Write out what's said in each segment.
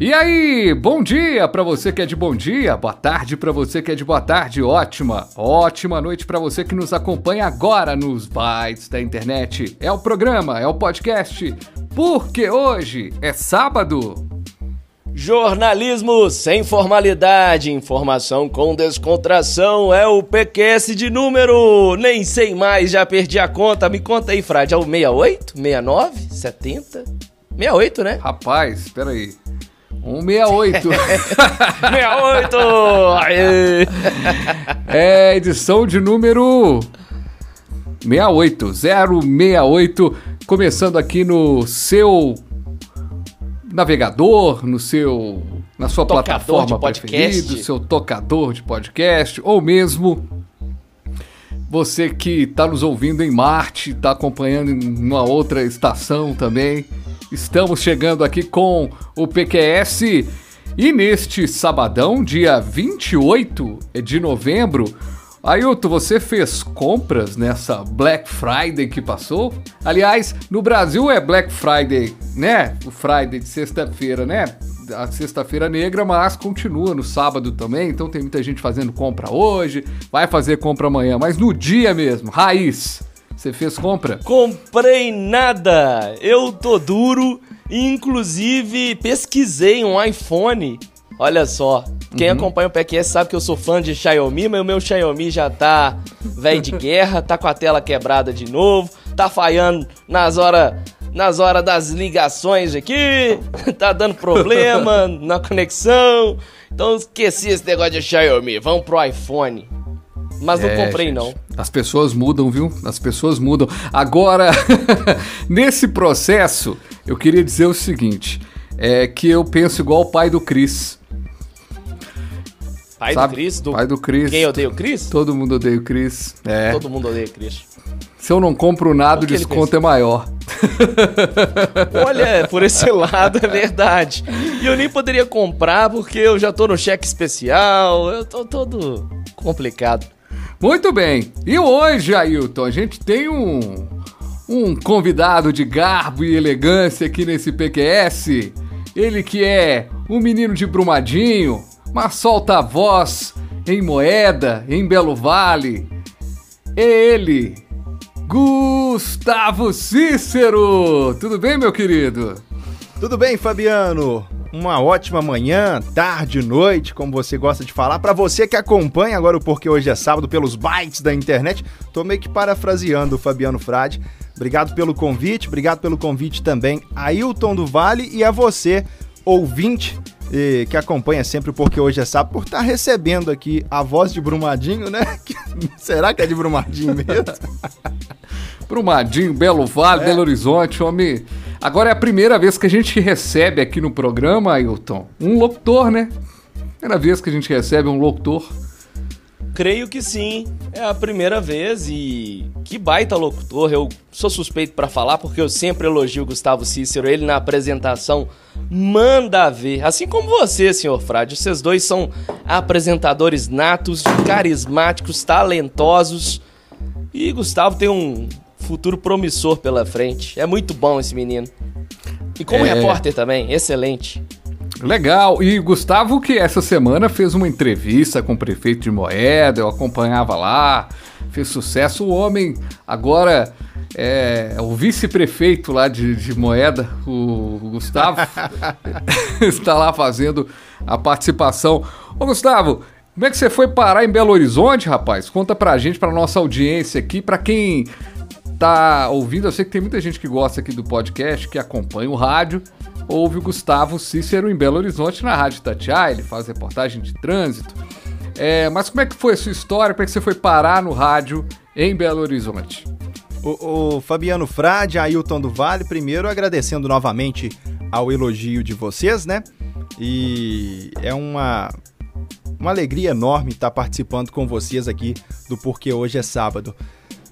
E aí, bom dia para você que é de bom dia, boa tarde para você que é de boa tarde, ótima, ótima noite para você que nos acompanha agora nos bytes da internet. É o programa, é o podcast, porque hoje é sábado. Jornalismo sem formalidade, informação com descontração, é o PQS de número. Nem sei mais, já perdi a conta. Me conta aí, Frade, é o 68, 69, 70? 68, né? Rapaz, espera aí. 168. 68! Aê! É edição de número 68, 068, começando aqui no seu navegador, no seu na sua Tocador plataforma preferida, seu tocador de podcast, ou mesmo você que está nos ouvindo em Marte, está acompanhando em uma outra estação também. Estamos chegando aqui com o PQS e neste sabadão, dia 28 de novembro, Ailton, você fez compras nessa Black Friday que passou? Aliás, no Brasil é Black Friday, né? O Friday de sexta-feira, né? A sexta-feira negra, mas continua no sábado também, então tem muita gente fazendo compra hoje, vai fazer compra amanhã, mas no dia mesmo, raiz, você fez compra? Comprei nada! Eu tô duro, inclusive pesquisei um iPhone. Olha só, quem acompanha o PQS sabe que eu sou fã de Xiaomi, mas o meu Xiaomi já tá velho de guerra, tá com a tela quebrada de novo, tá falhando nas horas nas horas das ligações aqui, tá dando problema na conexão. Então esqueci esse negócio de Xiaomi, vamos pro iPhone. Mas não É, comprei gente, não. As pessoas mudam, viu? As pessoas mudam. Agora, nesse processo, eu queria dizer o seguinte: é que eu penso igual o pai do Cris. Pai sabe? do Cris, do... Pai do Cris. Quem odeia o Cris? Todo mundo odeia o Cris. É. Todo mundo odeia o Cris. Se eu não compro nada, o O desconto é maior. Olha, por esse lado é verdade. E eu nem poderia comprar porque eu já tô no cheque especial, eu tô todo complicado. Muito bem. E hoje, Ailton, a gente tem um, um convidado de garbo e elegância aqui nesse PQS. Ele que é um menino de Brumadinho, mas solta a voz em Moeda, em Belo Vale. É ele, Gustavo Cícero. Tudo bem, meu querido? Tudo bem, Fabiano? Uma ótima manhã, tarde, noite, como você gosta de falar. Pra você que acompanha agora o Porque Hoje é Sábado pelos bytes da internet, tô meio que parafraseando o Fabiano Frade. Obrigado pelo convite, obrigado pelo convite também a Hilton do Vale e a você, ouvinte, eh, que acompanha sempre Porque Hoje é Sábado, por estar recebendo aqui a voz de Brumadinho, né? Será que é de Brumadinho mesmo? Brumadinho, Belo Vale, Belo Horizonte, homem. Agora é a primeira vez que a gente recebe aqui no programa, Ailton, um locutor, né? Primeira vez que a gente recebe um locutor. Creio que sim, é a primeira vez e que baita locutor. Eu sou suspeito pra falar porque eu sempre elogio o Gustavo Cícero, ele na apresentação manda ver. Assim como você, senhor Frade, vocês dois são apresentadores natos, carismáticos, talentosos. E Gustavo tem um futuro promissor pela frente. É muito bom esse menino. E como É. repórter também, excelente. Legal. E Gustavo, que essa semana fez uma entrevista com o prefeito de Moeda, eu acompanhava lá, fez sucesso. O homem agora é o vice-prefeito lá de, de Moeda, o, o Gustavo, está lá fazendo a participação. Ô, Gustavo. Como é que você foi parar em Belo Horizonte, rapaz? Conta pra gente, pra nossa audiência aqui, pra quem tá ouvindo, eu sei que tem muita gente que gosta aqui do podcast, que acompanha o rádio, ouve o Gustavo Cícero em Belo Horizonte na Rádio Tatiá, ele faz reportagem de trânsito. É, mas como é que foi a sua história? Como é que você foi parar no rádio em Belo Horizonte? O, o Fabiano Frade, Ailton do Vale, primeiro agradecendo novamente ao elogio de vocês, né? E é uma, uma alegria enorme estar participando com vocês aqui do Porque Hoje é Sábado.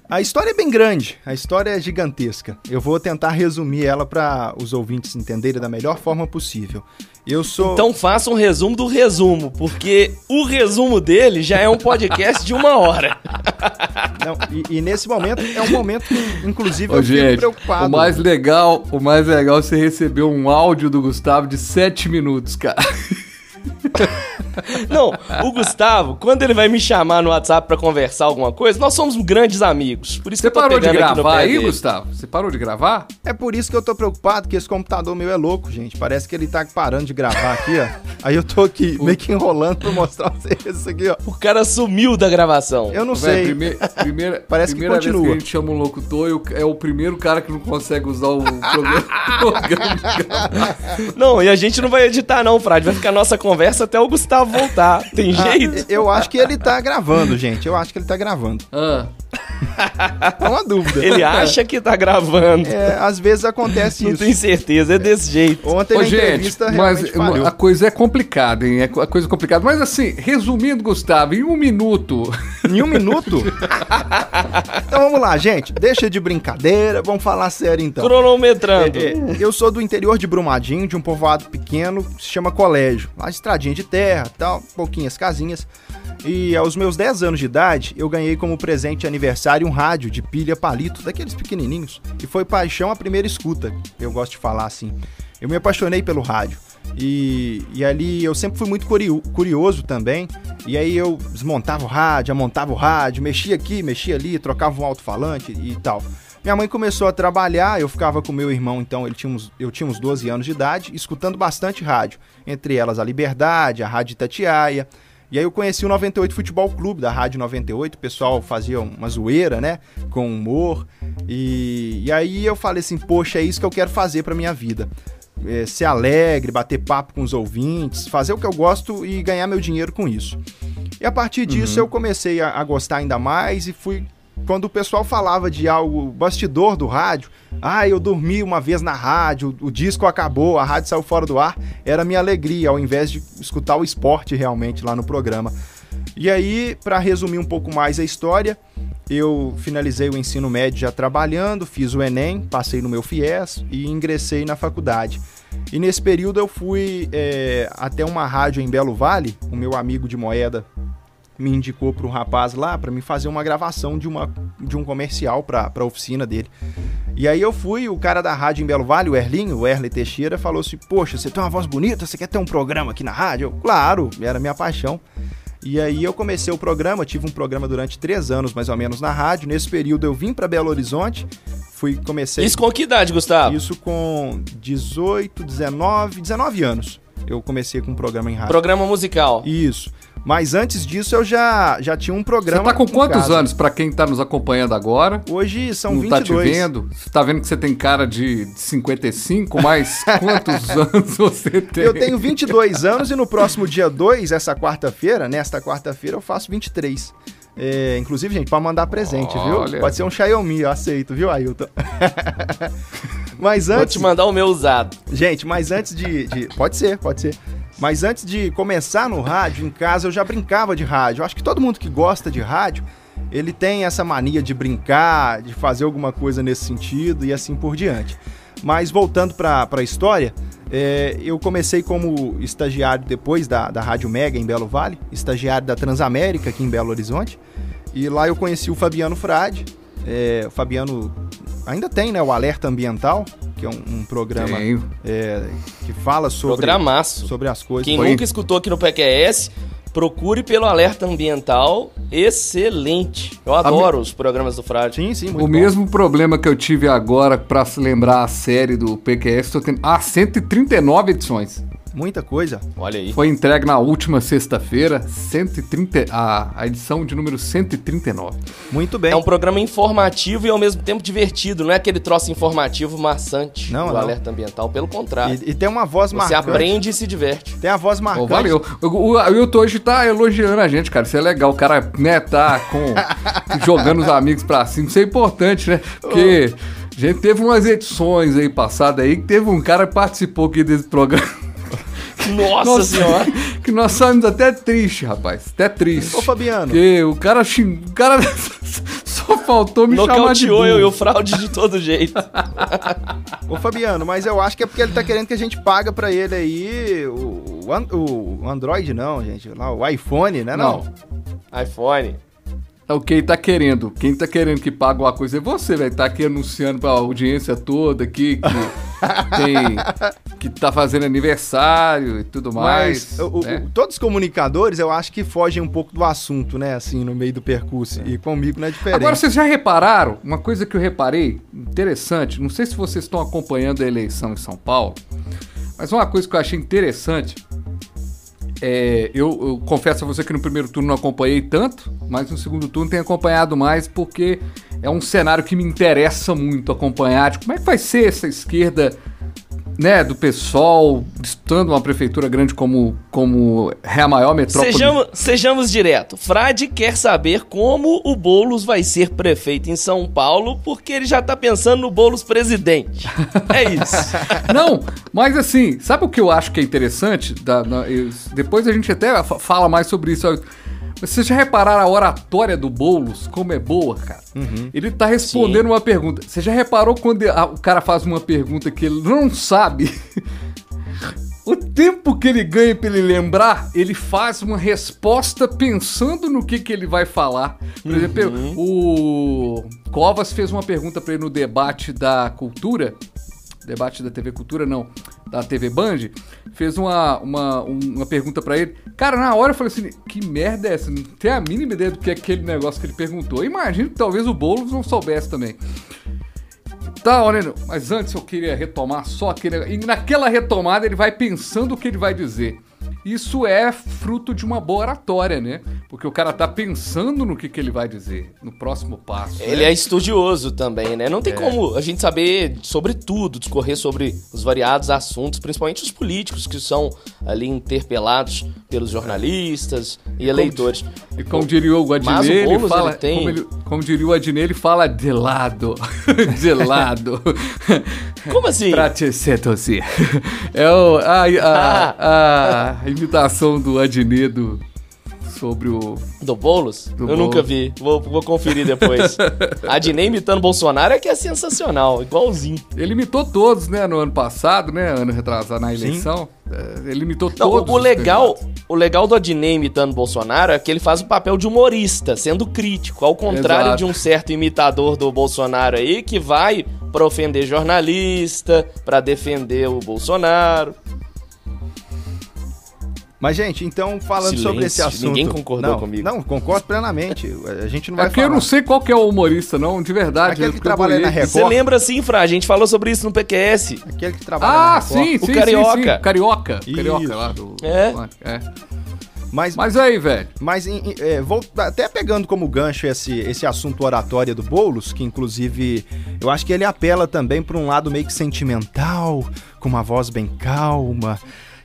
A história é bem grande, a história é gigantesca. Eu vou tentar resumir ela para os ouvintes entenderem da melhor forma possível. Eu sou. Então faça um resumo do resumo, porque o resumo dele já é um podcast de uma hora. Não, e, e nesse momento é um momento que, inclusive, Ô, eu fico gente, preocupado. o mais legal, o mais legal é você receber um áudio do Gustavo de 7 minutos, cara. Não, o Gustavo, quando ele vai me chamar no WhatsApp pra conversar alguma coisa, nós somos grandes amigos. Por isso Você que eu tô parou de pegando aqui no gravar pé aí, dele. Gustavo? Você parou de gravar? É por isso que eu tô preocupado, que esse computador meu é louco, gente. Parece que ele tá parando de gravar aqui, ó. Aí eu tô aqui meio que enrolando pra mostrar pra vocês isso aqui, ó. O cara sumiu da gravação. Eu não Véi, sei. prime- primeira, Parece que primeira vez continua. que a gente chama um locutor, eu- é o primeiro cara que não consegue usar o programa. programa de gravar. Não, e a gente não vai editar não, Frade. Vai ficar nossa conversa até o Gustavo voltar. Tem Ah, jeito? eu acho que ele tá gravando, gente. Eu acho que ele tá gravando. Ah, É uma dúvida. Ele acha que tá gravando. É, às vezes acontece Não isso. tenho certeza, é desse jeito. Ontem Ô, na gente, entrevista mas falhou. a coisa é complicada, hein? É a coisa é complicada. Mas assim, resumindo, Gustavo, em um minuto. Em um minuto? então vamos lá, gente. Deixa de brincadeira, vamos falar sério então. Cronometrando. É, é, eu sou do interior de Brumadinho, de um povoado pequeno que se chama Colégio. Lá de estradinha de terra, tal, pouquinhas casinhas. E aos meus 10 anos de idade, eu ganhei como presente de aniversário um rádio de pilha palito, daqueles pequenininhos. E foi paixão a primeira escuta, eu gosto de falar assim. Eu me apaixonei pelo rádio. E, e ali eu sempre fui muito curio- curioso também. E aí eu desmontava o rádio, montava o rádio, mexia aqui, mexia ali, trocava um alto-falante e tal. Minha mãe começou a trabalhar, eu ficava com meu irmão, então ele tinha uns, eu tinha uns 12 anos de idade, escutando bastante rádio. Entre elas a Liberdade, a Rádio Itatiaia. E aí eu conheci o 98 Futebol Clube da Rádio 98, o pessoal fazia uma zoeira, né? Com humor. E, e aí eu falei assim, poxa, é isso que eu quero fazer pra minha vida. É, ser alegre, bater papo com os ouvintes, fazer o que eu gosto e ganhar meu dinheiro com isso. E a partir disso eu comecei a, a gostar ainda mais e fui. Quando o pessoal falava de algo bastidor do rádio, ah, eu dormi uma vez na rádio, o disco acabou, a rádio saiu fora do ar, era minha alegria, ao invés de escutar o esporte realmente lá no programa. E aí, para resumir um pouco mais a história, eu finalizei o ensino médio já trabalhando, fiz o Enem, passei no meu FIES e ingressei na faculdade. E nesse período eu fui é, até uma rádio em Belo Vale, o meu amigo de moeda me indicou para um rapaz lá para me fazer uma gravação de, uma, de um comercial para a oficina dele. E aí eu fui, o cara da rádio em Belo Vale, o Erlinho, o Erle Teixeira, falou assim: Poxa, você tem uma voz bonita, você quer ter um programa aqui na rádio? Eu, claro, era minha paixão. E aí eu comecei o programa, tive um programa durante três anos mais ou menos na rádio. Nesse período eu vim para Belo Horizonte, fui comecei Isso com que idade, Gustavo? isso com 18, 19, 19 anos. Eu comecei com um programa em rádio. Programa musical. Isso. Mas antes disso eu já, já tinha um Você programa. tá com quantos casa. anos, pra quem tá nos acompanhando agora? Hoje são não 22. tá te vendo? Você tá vendo que você tem cara de 55, mas quantos anos você tem? Eu tenho 22 anos e no próximo dia 2, essa quarta-feira, nesta quarta-feira, eu faço 23. É, inclusive, gente, pode mandar presente, Olha. viu? Pode ser um Xiaomi, eu aceito, viu, Ailton? mas Vou antes. te mandar o meu usado. Gente, mas antes de, de- Pode ser, pode ser. Mas antes de começar no rádio, em casa, eu já brincava de rádio. Eu acho que todo mundo que gosta de rádio, ele tem essa mania de brincar, de fazer alguma coisa nesse sentido e assim por diante. Mas voltando para a história, é, eu comecei como estagiário depois da, da Rádio Mega em Belo Vale, estagiário da Transamérica aqui em Belo Horizonte. E lá eu conheci o Fabiano Frade. É, o Fabiano ainda tem, né, o Alerta Ambiental, que é um, um programa é, que fala sobre, Programaço. sobre as coisas. Quem Foi. nunca escutou aqui no PQS, procure pelo Alerta Ambiental. Excelente. Eu adoro os programas do Frade. Sim, sim, muito O bom. mesmo problema que eu tive agora pra se lembrar a série do PQS, tô tendo. Ah, 139 edições. Muita coisa. Olha aí. Foi entregue na última sexta-feira, 130, a, a edição de número 139. Muito bem. É um programa informativo e ao mesmo tempo divertido. Não é aquele troço informativo maçante Não, do não. Alerta Ambiental. Pelo contrário. E, e tem uma voz Você marcante. aprende e se diverte. Tem a voz marcante. Ô, valeu. O, o, Ailton hoje tá elogiando a gente, cara. Isso é legal. O cara, né, tá com. jogando os amigos pra cima. Isso é importante, né? Porque a gente teve umas edições aí passadas aí que teve um cara que participou aqui desse programa. Nossa, senhora. Que nós saímos até triste, rapaz. Até triste. Ô, Fabiano. Porque o cara xing... O cara só faltou me chamar de Nocauteou burro. eu e o fraude de todo jeito. Ô, Fabiano, mas eu acho que é porque ele tá querendo que a gente paga pra ele aí o, o, o Android, não, gente. Lá, o iPhone, né? Não. Não. iPhone. É o que ele tá querendo. Quem tá querendo que pague uma coisa é você, velho. Tá aqui anunciando pra audiência toda aqui que tem. que tá fazendo aniversário e tudo mais. Mas o- o- né? todos os comunicadores, eu acho que fogem um pouco do assunto, né? Assim, no meio do percurso. E comigo não é diferente. Agora, vocês já repararam? Uma coisa que eu reparei, interessante, não sei se vocês estão acompanhando a eleição em São Paulo, mas uma coisa que eu achei interessante, é, eu, eu confesso a você que no primeiro turno não acompanhei tanto, mas no segundo turno tenho acompanhado mais porque é um cenário que me interessa muito acompanhar. de como é que vai ser essa esquerda né, do PSOL disputando uma prefeitura grande como, como é a maior metrópole Sejamos, sejamos direto. Frade quer saber como o Boulos vai ser prefeito em São Paulo, porque ele já tá pensando no Boulos presidente. É isso. Não, mas assim, sabe o que eu acho que é interessante? Da- na- eu- depois a gente até fa- fala mais sobre isso. Vocês já repararam a oratória do Boulos, como é boa, cara? Ele tá respondendo uma pergunta. Você já reparou quando a- o cara faz uma pergunta que ele não sabe? O tempo que ele ganha pra ele lembrar, ele faz uma resposta pensando no que, que ele vai falar. Por exemplo, o Covas fez uma pergunta pra ele no debate da cultura. Debate da TV Cultura, não, da TV Band. Fez uma, uma, um- uma pergunta pra ele. Cara, na hora eu falei assim: que merda é essa? Não tem a mínima ideia do que é aquele negócio que ele perguntou. Imagino que talvez o Boulos não soubesse também. Tá, olha, mas antes eu queria retomar só aquele. E naquela retomada ele vai pensando o que ele vai dizer. Isso é fruto de uma boa oratória, né? Porque o cara tá pensando no que, que ele vai dizer, no próximo passo. Ele né? é estudioso também, né? Não tem como a gente saber sobre tudo, discorrer sobre os variados assuntos, principalmente os políticos que são ali interpelados pelos jornalistas e eleitores. E como diria o Adnet, ele fala. ele tem- Como, ele- como diria o Adnet, ele fala de lado. de lado. Como assim? pra te seduzir. É o, a, a, a imitação do Adnet do- sobre o. Do Boulos? Do Eu Boulos. nunca vi. Vou, vou conferir depois. a Dinei imitando Bolsonaro é que é sensacional, igualzinho. Ele imitou todos, né, no ano passado, né? Ano retrasado na eleição. É, Ele imitou Não, todos. o, legal, o legal do Adnei imitando Bolsonaro é que ele faz o papel de humorista, sendo crítico, ao contrário Exato. de um certo imitador do Bolsonaro aí que vai pra ofender jornalista, pra defender o Bolsonaro. Mas, gente, então, falando sobre esse Silêncio, assunto... ninguém concordou não, comigo. Não, concordo plenamente. A gente não É vai porque eu falar. não sei qual que é o humorista, não, de verdade. Aquele é que eu trabalha na Record. Você lembra sim, Fra? A gente falou sobre isso no PQS. Aquele que trabalha na Ah, Record. sim, O sim, Carioca. sim, sim. Carioca. Isso. Carioca lá do. É. é. Mas, Mas aí, velho. Mas em- em- é, vou até pegando como gancho esse, esse assunto oratória do Boulos, que inclusive eu acho que ele apela também para um lado meio que sentimental, com uma voz bem calma,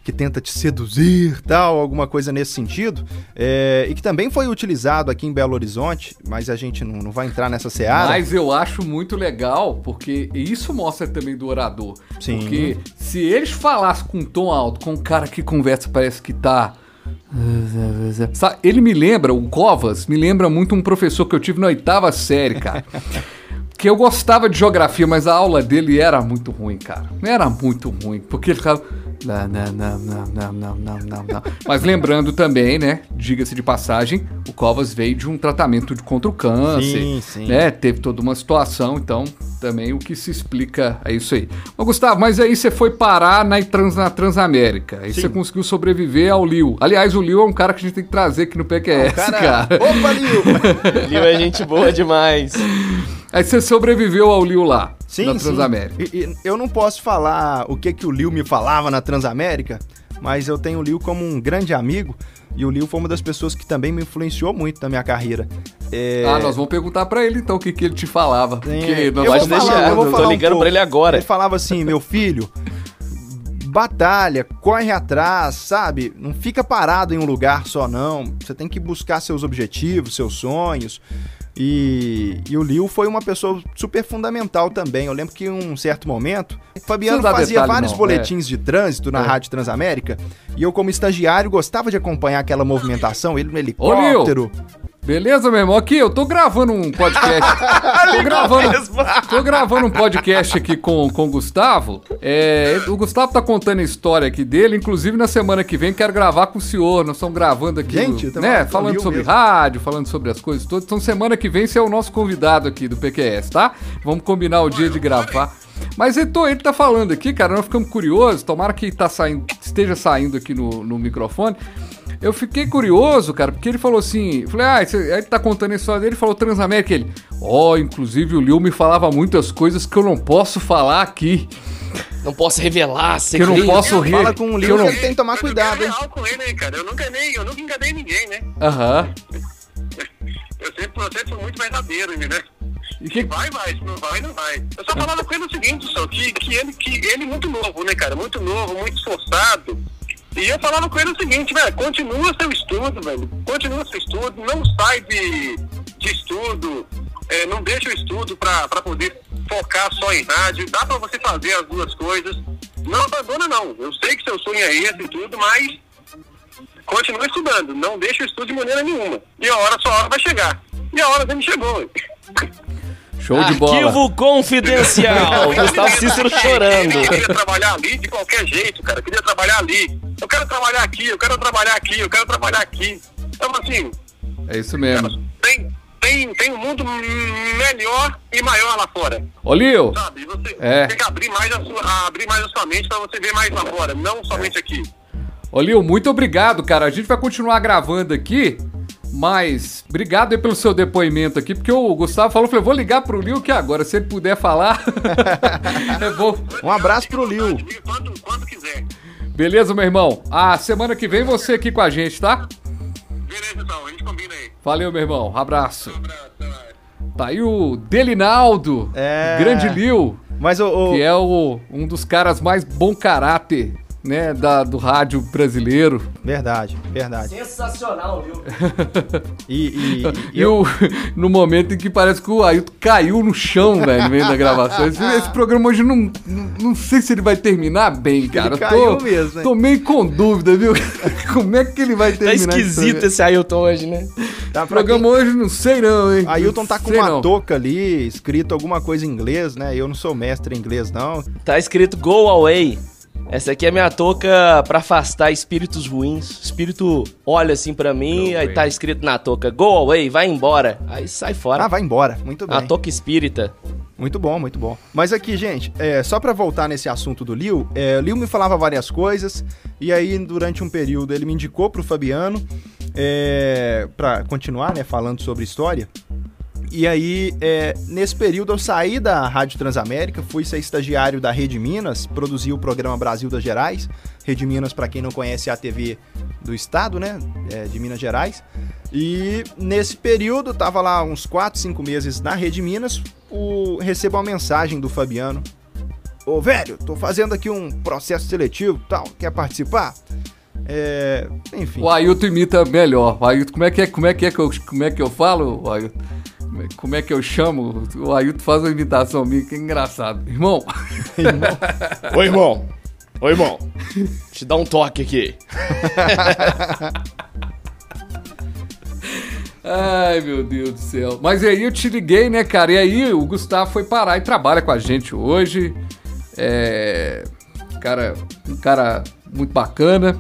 que tenta te seduzir, tal, alguma coisa nesse sentido, é, e que também foi utilizado aqui em Belo Horizonte, mas a gente não, não vai entrar nessa seara. Mas eu acho muito legal, porque isso mostra também do orador. Sim. Porque se eles falassem com um tom alto, com um cara que conversa, parece que tá. Ele me lembra, o Covas, me lembra muito um professor que eu tive na oitava série, cara. que eu gostava de geografia, mas a aula dele era muito ruim, cara. Era muito ruim, porque ele ficava. Não, não, não, não, não, não, não, não. Mas lembrando também, né? Diga-se de passagem, o Covas veio de um tratamento de contra o câncer. Sim, sim. Né, teve toda uma situação, então também o que se explica é isso aí. Mas, Gustavo, mas aí você foi parar na, trans, na Transamérica. Aí sim. você conseguiu sobreviver ao Liu. Aliás, o Liu é um cara que a gente tem que trazer aqui no PQS, ah, é cara. cara. Opa, Liu! Liu é gente boa demais. Aí você sobreviveu ao Liu lá. Sim, na sim. Transamérica. E- e eu não posso falar o que, que o Lil me falava na Transamérica, mas eu tenho o Lil como um grande amigo. E o Lil foi uma das pessoas que também me influenciou muito na minha carreira. É, Ah, nós vamos perguntar pra ele então o que, que ele te falava. Porque É, nós eu Pode vou falar, deixar, eu vou eu tô um ligando pouco. pra ele agora. Ele falava assim, meu filho, batalha, corre atrás, sabe? Não fica parado em um lugar só, não. Você tem que buscar seus objetivos, seus sonhos. E, e o Lil foi uma pessoa super fundamental também. Eu lembro que em um certo momento, o Fabiano fazia detalhe, vários não, boletins de trânsito na É. Rádio Transamérica. E eu, como estagiário, gostava de acompanhar aquela movimentação. Ele no helicóptero. Beleza, meu irmão? Aqui, eu tô gravando um podcast. tô, gravando, tô gravando um podcast aqui com, com o Gustavo. É, o Gustavo tá contando a história aqui dele. Inclusive, na semana que vem, quero gravar com o senhor. Nós estamos gravando aqui, Gente, tá né? Falando sobre mesmo. rádio, falando sobre as coisas todas. Então, semana que vem, você é o nosso convidado aqui do PQS, tá? Vamos combinar o dia de gravar. Mas ele, tô- ele tá falando aqui, cara, nós ficamos curiosos. Tomara que tá saindo, esteja saindo aqui no, no microfone. Eu fiquei curioso, cara, porque ele falou assim. eu Falei, ah, esse- aí ele tá contando a história dele, ele falou Transamérica. Ele, ó, inclusive o Lil me falava muitas coisas que eu não posso falar aqui. Não posso revelar, Que eu não posso rir. Fala com o que eu não- que tem que tomar Eu cuidado, real com ele, hein, cara. Eu nunca, nem, eu nunca enganei ninguém, né? Aham. Eu sempre, eu sempre fui muito verdadeiro, né? E que- Vai, vai, se não vai, não vai. Eu só falava com ele o seguinte, só, que, que, ele, que ele é muito novo, né, cara? Muito novo, muito esforçado. E eu falava com ele o seguinte, velho, continua seu estudo, velho. Continua seu estudo, não sai de, de estudo, é, não deixa o estudo pra, pra poder focar só em rádio. Dá pra você fazer as duas coisas. Não abandona, não. Eu sei que seu sonho é esse e tudo, mas continua estudando. Não deixa o estudo de maneira nenhuma. E a hora, sua hora vai chegar. E a hora dele chegou. Show de bola. Arquivo confidencial. Gustavo Cícero chorando. Eu queria trabalhar ali de qualquer jeito, cara. Eu queria trabalhar ali. Eu quero trabalhar aqui, eu quero trabalhar aqui, eu quero trabalhar aqui. Então, assim, É isso mesmo. tem, tem, tem um mundo melhor e maior lá fora. Ô, Lil, Sabe? E Você É. tem que abrir mais a sua, abrir mais a sua mente pra você ver mais lá fora, não somente aqui. Ô, Lil, muito obrigado, cara. A gente vai continuar gravando aqui, mas obrigado aí pelo seu depoimento aqui, porque o Gustavo falou, falei, vou ligar pro Lil que agora, se ele puder falar, é bom. Um abraço pro Lil. Liga Quando, quando quiser. Beleza, meu irmão? A semana que vem você aqui com a gente, tá? Beleza, então. A gente combina aí. Valeu, meu irmão. Abraço. Um abraço. Tá aí o Delinaldo, É. grande Lil, Mas o, o- que é o, um dos caras mais bom caráter, né, da, do rádio brasileiro. Verdade, verdade. Sensacional, viu? E, e- e E o, no momento em que parece que o Ailton caiu no chão, velho, no meio da gravação. Esse, esse programa hoje não, não, não sei se ele vai terminar bem, cara. caiu tô, mesmo, hein? tô meio com dúvida, viu? Como é que ele vai Tá terminar esse esquisito programa? esse Ailton hoje, né? tá O pra quem- programa hoje não sei não, hein? Ailton tá com Sei uma não. touca ali, escrito alguma coisa em inglês, né? Eu não sou mestre em inglês, não. Tá escrito Go Away. Essa aqui é minha touca pra afastar espíritos ruins. Espírito olha assim pra mim, Go aí away. tá escrito na touca Go Away, vai embora. Aí sai fora. Ah, vai embora. Muito bem. a touca espírita. Muito bom, muito bom. Mas aqui, gente, é, só pra voltar nesse assunto do Lil, é, o Lil me falava várias coisas, e aí durante um período ele me indicou pro Fabiano é, para continuar, né, falando sobre história. E aí, é, nesse período, eu saí da Rádio Transamérica, fui ser estagiário da Rede Minas, produzi o programa Brasil das Gerais. Rede Minas, para quem não conhece, é a TV do estado, né, é, de Minas Gerais. E nesse período, tava lá uns 4, 5 meses na Rede Minas, o, recebo uma mensagem do Fabiano. Ô, velho, tô fazendo aqui um processo seletivo tal, quer participar? É, enfim. O Ailton imita melhor. O Ailton, como é que é, como é que é que eu, como é que eu falo, Ailton? Como é- que eu chamo? O Ailton faz uma imitação minha, que é engraçado. Irmão, Oi, irmão. Oi, irmão. Te dá um toque aqui. Ai, meu Deus do céu. Mas aí eu te liguei, né, cara? E aí o Gustavo foi parar e trabalha com a gente hoje. É. Cara, um cara muito bacana.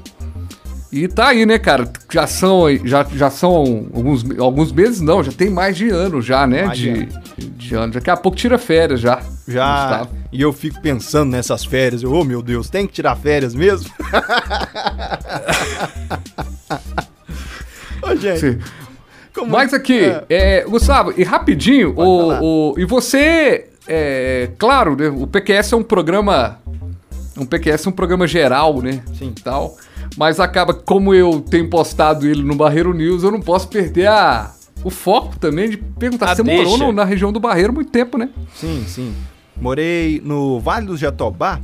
E tá aí, né, cara? Já são, já, já são alguns, alguns meses, não, já tem mais de ano já, né? Mais de De, de ano. Daqui a pouco tira férias já. Já. Gustavo. E eu fico pensando nessas férias. Eu, oh, meu Deus, tem que tirar férias mesmo? Ô, gente. Sim. como- Mas aqui, É. é, Gustavo, e rapidinho, o, o, e você, é, claro, né, o PQS é um programa, um PQS é um programa geral, né, Sim. tal, mas acaba, como eu tenho postado ele no Barreiro News, eu não posso perder a, o foco também de perguntar, Ah, você morou deixa. no- na região do Barreiro há muito tempo, né? Sim, sim. Morei no Vale do Jatobá,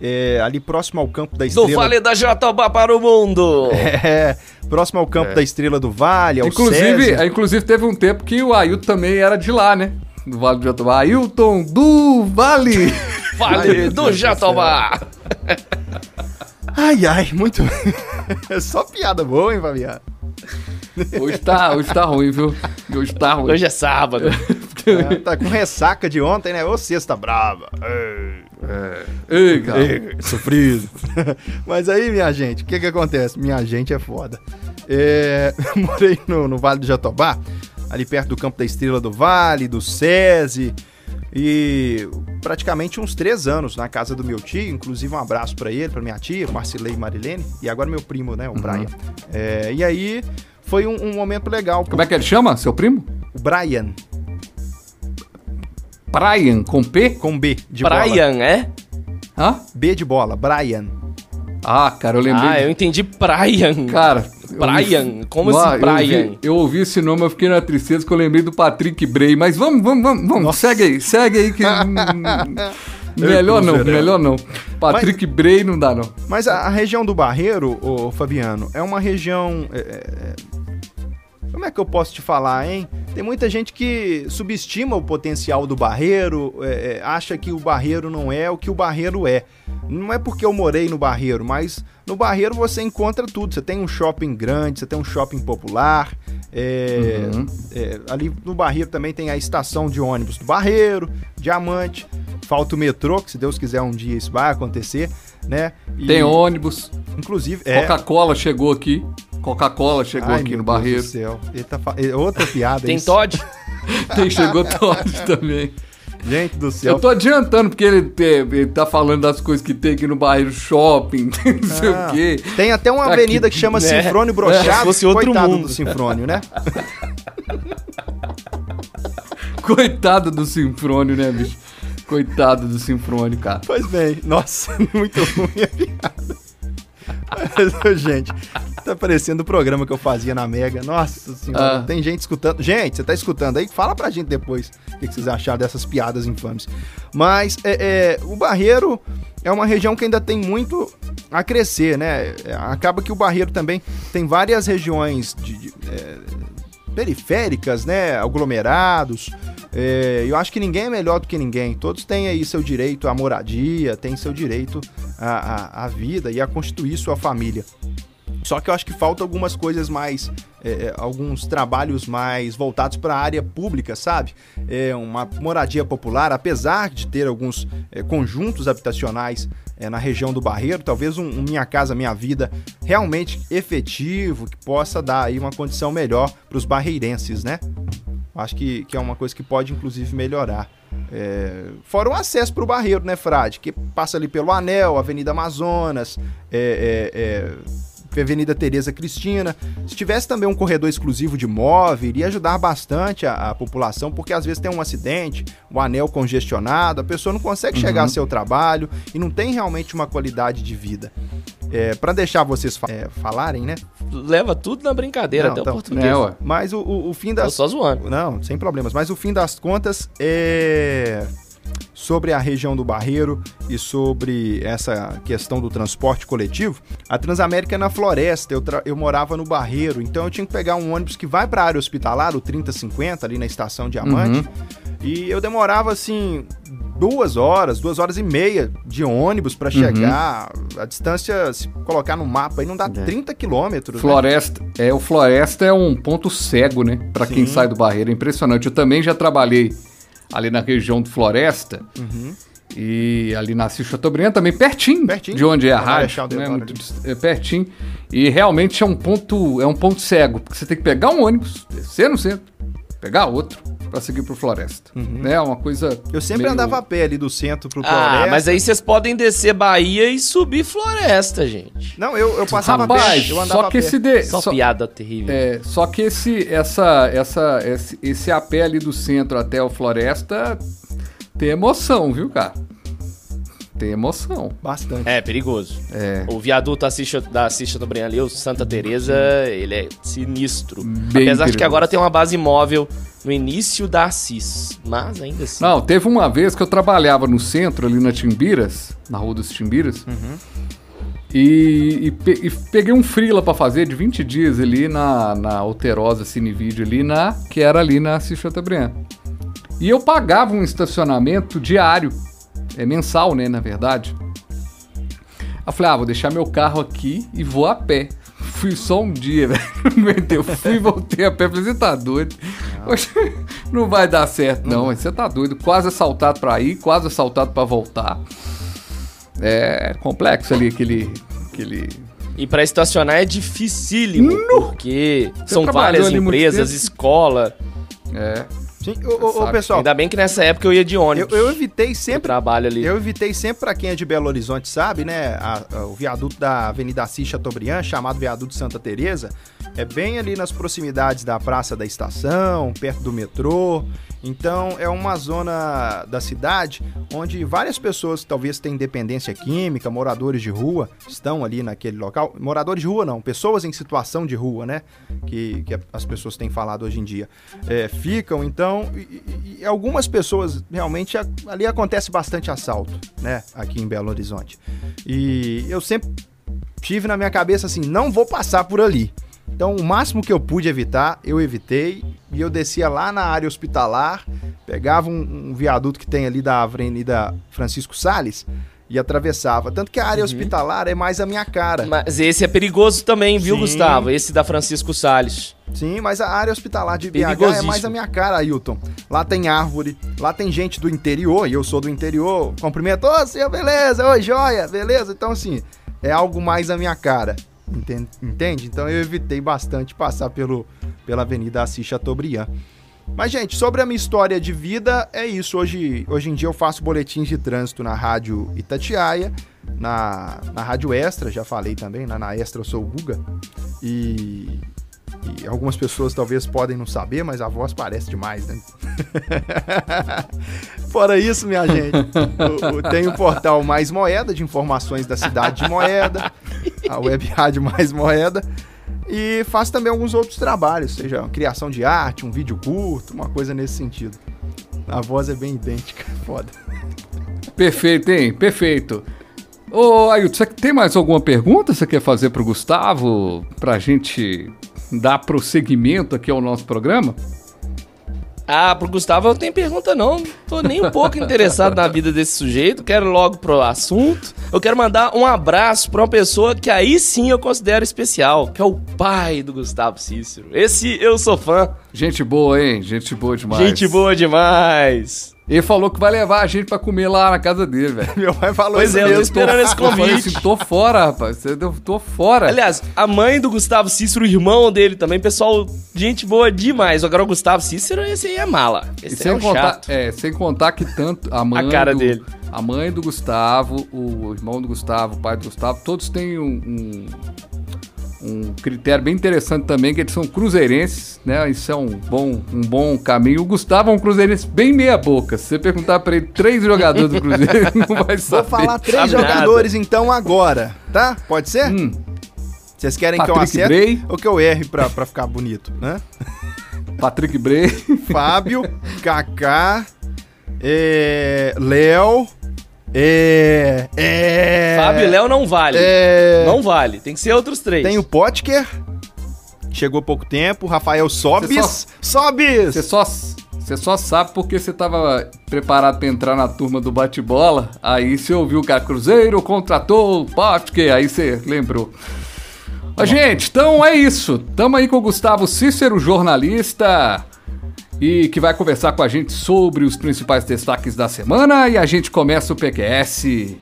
é, ali próximo ao campo da Do Estrela. Vale da Jatobá para o mundo. É, próximo ao campo da Estrela do Vale, ao Inclusive, César. é, inclusive teve um tempo que o Ailton também era de lá, né? Do Vale do Jatobá. Ailton do Vale! Vale do Jatobá. Ai, ai, muito. É só piada boa, hein, Fabiano? Hoje tá, hoje tá ruim, viu? Hoje tá ruim. Hoje é sábado. É, tá com ressaca de ontem, né? Ô, sexta brava. Ei, cara. Ei, sofrido. Mas aí, minha gente, o que que acontece? Minha gente é foda. É, eu morei no, no Vale do Jatobá, ali perto do Campo da Estrela do Vale, do SESI, e praticamente uns três anos na casa do meu tio, inclusive um abraço pra ele, pra minha tia, Marcilei e Marilene, e agora meu primo, né, o Brian. É, e aí foi um, um momento legal. Como é que ele chama, seu primo? O Brian, Brian, com P? com B de bola. Brian, é? Hã? B de bola, Brian. Ah, cara, eu lembrei. Ah, de- eu entendi Brian. Cara. Eu Brian, como Ah, assim eu Brian? ouvi- Eu ouvi, esse nome, eu fiquei na tristeza que eu lembrei do Patrick Bray. Mas vamos, vamos, vamos, vamos. segue aí, segue aí que. hum, melhor não, melhor não. Patrick Bray não dá, não. Mas a, a região do Barreiro, ô Fabiano, é uma região. é, é, como é que eu posso te falar, hein? Tem muita gente que subestima o potencial do Barreiro, é, é, acha que o Barreiro não é o que o Barreiro é. Não é porque eu morei no Barreiro, mas no Barreiro você encontra tudo. Você tem um shopping grande, você tem um shopping popular. é, Uhum. é, ali no Barreiro também tem a estação de ônibus do Barreiro, Diamante. Falta o metrô, que se Deus quiser um dia isso vai acontecer, né? E, Tem ônibus. Inclusive, é. Coca-Cola chegou aqui. Coca-Cola chegou Ai, aqui meu no Deus Barreiro. do céu. Ele tá fa- é Outra piada. Tem isso. Todd? Tem, chegou Todd também. Gente do céu. Eu tô adiantando, porque ele, ele tá falando das coisas que tem aqui no Barreiro Shopping, não sei Ah, o quê. Tem até uma Aqui, avenida que chama né? Sinfrônio É, Brochado. se fosse outro Coitado mundo. do Sinfrônio, né? Coitado do Sinfrônio, né, bicho? Coitado do Sinfrônio, cara. Pois bem. Nossa, muito ruim a piada. Mas, gente, tá parecendo o programa que eu fazia na Mega. Nossa senhora, Ah. tem gente escutando. Gente, você tá escutando aí? Fala pra gente depois o que, que vocês acharam dessas piadas infames. Mas é, é, o Barreiro é uma região que ainda tem muito a crescer, né? É, Acaba que o Barreiro também tem várias regiões de, de, é, periféricas, né? Aglomerados. É, eu acho que ninguém é melhor do que ninguém. Todos têm aí seu direito à moradia, têm seu direito à, à, à vida e a constituir sua família. Só que eu acho que falta algumas coisas mais, é, é, alguns trabalhos mais voltados para a área pública, sabe? É, uma moradia popular, apesar de ter alguns é, conjuntos habitacionais é, na região do Barreiro, talvez um, um Minha Casa Minha Vida realmente efetivo, que possa dar aí uma condição melhor para os barreirenses, né? Acho que, que é uma coisa que pode, inclusive, melhorar. É, fora o acesso para o Barreiro, né, Frade? Que passa ali pelo Anel, Avenida Amazonas, é, é, é, Avenida Tereza Cristina. Se tivesse também um corredor exclusivo de móvel, iria ajudar bastante a, a população, porque às vezes tem um acidente, o anel congestionado, a pessoa não consegue chegar ao seu trabalho e não tem realmente uma qualidade de vida. É, para deixar vocês fa- é, falarem, né? Leva tudo na brincadeira, Não, até então, o português. É. Mas o, o, o fim Tô das só zoando. não, sem problemas. Mas o fim das contas é sobre a região do Barreiro e sobre essa questão do transporte coletivo. A Transamérica é na floresta, eu, eu morava no Barreiro, então eu tinha que pegar um ônibus que vai para a área hospitalar, o 3050, ali na estação Diamante. E eu demorava assim duas horas, duas horas e meia de ônibus para chegar. A distância, se colocar no mapa aí, não dá 30 quilômetros. né? Floresta, é, o Floresta é um ponto cego, né? Pra quem sai do Barreiro, é impressionante. Eu também já trabalhei ali na região do Floresta. E ali na Assis Chateaubriand também, pertinho, Pertinho. de onde é a rádio. Né? Muito é pertinho. E realmente é um ponto, é um ponto cego, porque você tem que pegar um ônibus, descer no centro, pegar outro pra seguir pro Floresta. Né? É uma coisa. Uhum. Eu sempre meio- andava a pé ali do centro pro Ah, Floresta. mas aí vocês podem descer Bahia e subir floresta, gente. Não, eu, eu passava a Rapaz, pé, eu andava só que a pé. esse de, Só, só- piada terrível. É, só que esse, essa, essa, esse, esse a pé ali do centro até o Floresta tem emoção, viu, cara? Tem emoção. Bastante. É, perigoso. É. O viaduto Assis- da Assis Chateaubriand ali, o Santa Teresa, ele é sinistro. Bem Apesar de que agora tem uma base móvel no início da Assis. Mas ainda assim. Não, teve uma vez que eu trabalhava no centro, ali na Timbiras, na Rua dos Timbiras, e, e pe- e peguei um freela pra fazer de 20 dias ali na, na Alterosa Cinevídeo ali, na, que era ali na Assis Chateaubriand. E eu pagava um estacionamento diário, é mensal, né, na verdade. Eu falei, ah, vou deixar meu carro aqui e vou a pé. fui só um dia, velho. Não. Eu fui e voltei a pé. Falei, você tá doido? Poxa, Não vai dar certo, não. Você tá doido. Quase assaltado pra ir, quase assaltado pra voltar. É complexo ali aquele. aquele... E pra estacionar é dificílimo, porque Você são várias empresas, escola. É. Sim, ô, ô, pessoal, Ainda bem que nessa época eu ia de ônibus. eu evitei Eu sempre trabalho ali. Eu evitei sempre, pra quem é de Belo Horizonte sabe, né? a- a- o viaduto da Avenida Assis Chateaubriand, chamado Viaduto Santa Teresa, é bem ali nas proximidades da Praça da Estação, perto do metrô. Então é uma zona da cidade onde várias pessoas que talvez tenham dependência química, moradores de rua, estão ali naquele local. Moradores de rua não, pessoas em situação de rua, né? Que, que as pessoas têm falado hoje em dia. É, ficam, então, e, e- algumas pessoas realmente ali acontece bastante assalto, né? Aqui em Belo Horizonte. E eu sempre tive na minha cabeça assim, não vou passar por ali. Então, o máximo que eu pude evitar, eu evitei. E eu descia lá na área hospitalar, pegava um, um viaduto que tem ali da Avenida Francisco Sales e atravessava. Tanto que a área hospitalar é mais a minha cara. Mas esse é perigoso também, viu, Sim. Gustavo? Esse da Francisco Salles. Sim, mas a área hospitalar de BH é mais a minha cara, Ailton. Lá tem árvore, lá tem gente do interior, e eu sou do interior. Cumprimento, ô, senhor, beleza, oi, joia, beleza. Então, assim, é algo mais a minha cara. Entende? Entende? Então eu evitei bastante passar pelo, pela Avenida Assis Chateaubriand. Mas, gente, sobre a minha história de vida, é isso. Hoje, hoje em dia eu faço boletins de trânsito na Rádio Itatiaia, na, na Rádio Extra, já falei também, na, na Extra eu sou o Guga. E, e algumas pessoas talvez podem não saber, mas a voz parece demais, né? Fora isso, minha gente, tem o portal Mais Moeda, de informações da cidade de Moeda, a web rádio Mais Moeda, e faço também alguns outros trabalhos, seja criação de arte, um vídeo curto, uma coisa nesse sentido. A voz é bem idêntica, foda. Perfeito, hein? Perfeito. Ô, Ailton, você tem mais alguma pergunta que você quer fazer pro Gustavo? Pra gente dar prosseguimento aqui ao nosso programa? Ah, pro Gustavo eu não tenho pergunta não. Tô nem um pouco interessado na vida desse sujeito. Quero logo pro assunto. Eu quero mandar um abraço pra uma pessoa que aí sim eu considero especial, que é o pai do Gustavo Cícero. Esse eu sou fã. Gente boa, hein? Gente boa demais. Gente boa demais. Ele falou que vai levar a gente pra comer lá na casa dele, velho. Meu pai falou Pois isso é, eu tô mesmo. esperando esse Eu falei convite. assim, tô fora, rapaz. Eu tô fora. Aliás, a mãe do Gustavo Cícero, o irmão dele também, pessoal, gente boa demais. Agora o Gustavo Cícero, esse aí é mala. E Esse aí é sem um contar, chato. é, sem contar que tanto a mãe A cara do, dele. a mãe do Gustavo, o irmão do Gustavo, o pai do Gustavo, todos têm um, um, um critério bem interessante também, que eles são cruzeirenses, né? Isso é um bom, um bom caminho. O Gustavo é um cruzeirense bem meia boca. Se você perguntar pra ele três jogadores do Cruzeiro, ele não vai Vou saber. falar três Sabe nada. jogadores então agora, tá? Pode ser? Hum, Vocês querem que eu Patrick acerte Bray. ou que eu erre pra, pra ficar bonito, né? Patrick Bray, Fábio, Kaká, é, Léo, é, é, Fábio e Léo não vale. é, Não vale. Tem que ser outros três. tem o Potker, chegou há pouco tempo, Rafael Sobis, Sobis, você só, você só sabe porque você tava preparado pra entrar na turma do bate-bola. Aí você ouviu o cara Cruzeiro, contratou o Potke, aí você lembrou. Ó, gente, então é isso. Tamo aí com o Gustavo Cícero, jornalista, e que vai conversar com a gente sobre os principais destaques da semana. E a gente começa o PQS.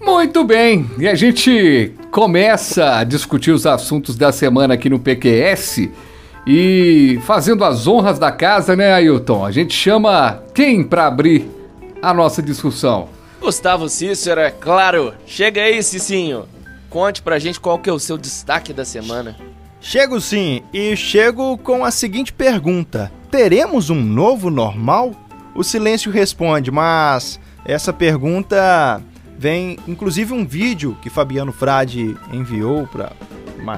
Muito bem, e a gente começa a discutir os assuntos da semana aqui no PQS e fazendo as honras da casa, né, Ailton? A gente chama quem para abrir a nossa discussão? Gustavo Cícero, é claro. Chega aí, Cicinho. Conte pra gente qual que é o seu destaque da semana. Chego sim, e chego com a seguinte pergunta: Teremos um novo normal? O silêncio responde, mas essa pergunta vem, inclusive, um vídeo que Fabiano Frade enviou pra,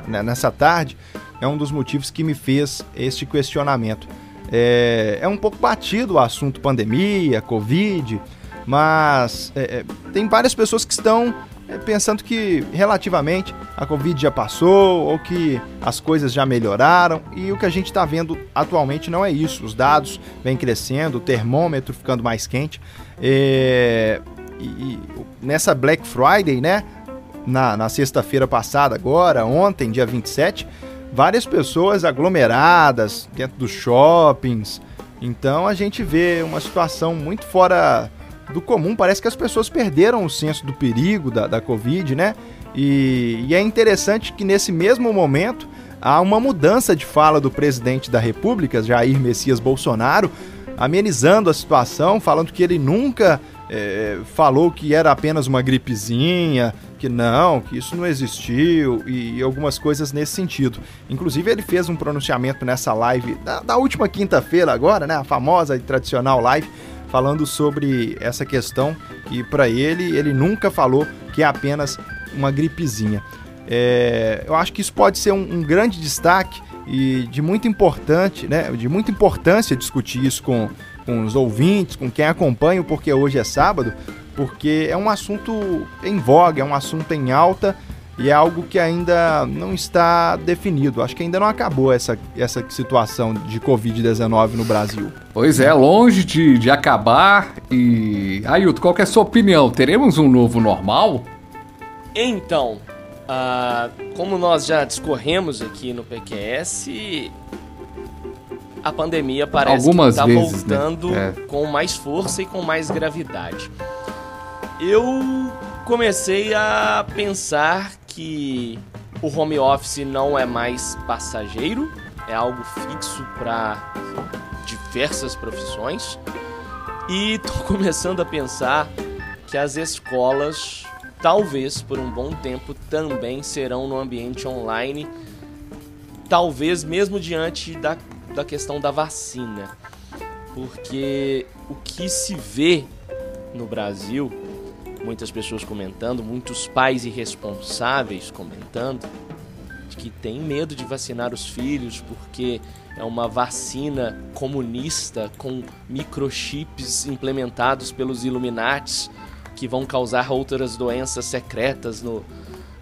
né, nessa tarde. É um dos motivos que me fez este questionamento. É, é um pouco batido o assunto pandemia, Covid, mas é, é, tem várias pessoas que estão é, pensando que relativamente a Covid já passou ou que as coisas já melhoraram e o que a gente está vendo atualmente não é isso. Os dados vêm crescendo, o termômetro ficando mais quente. É, e, e, nessa Black Friday, né? Na, na sexta-feira passada, agora, ontem, dia 27, várias pessoas aglomeradas dentro dos shoppings. Então a gente vê uma situação muito fora do comum. Parece que as pessoas perderam o senso do perigo da, da Covid, né? E, e é interessante que nesse mesmo momento há uma mudança de fala do presidente da República, Jair Messias Bolsonaro, amenizando a situação, falando que ele nunca é, falou que era apenas uma gripezinha, que não, que isso não existiu e, e, algumas coisas nesse sentido. Inclusive ele fez um pronunciamento nessa live da, da última quinta-feira agora, né, a famosa e tradicional live falando sobre essa questão que para ele ele nunca falou que é apenas uma gripezinha. É, eu acho que isso pode ser um, um, grande destaque e de muito importante, né, de muita importância discutir isso com, com os ouvintes, com quem acompanha, porque hoje é sábado, porque é um assunto em voga, é um assunto em alta e é algo que ainda não está definido. Acho que ainda não acabou essa, essa situação de Covid-19 no Brasil. Pois é, longe de, de acabar. E. Ailton, qual é a sua opinião? Teremos um novo normal? Então, uh, como nós já discorremos aqui no PQS, a pandemia parece Algumas que está voltando né? é. com mais força e com mais gravidade. Eu comecei a pensar que o home office não é mais passageiro, é algo fixo para diversas profissões. E tô começando a pensar que as escolas, talvez por um bom tempo, também serão no ambiente online, talvez mesmo diante da, da questão da vacina. Porque o que se vê no Brasil muitas pessoas comentando, muitos pais irresponsáveis comentando, de que tem medo de vacinar os filhos porque é uma vacina comunista com microchips implementados pelos Illuminates que vão causar outras doenças secretas no,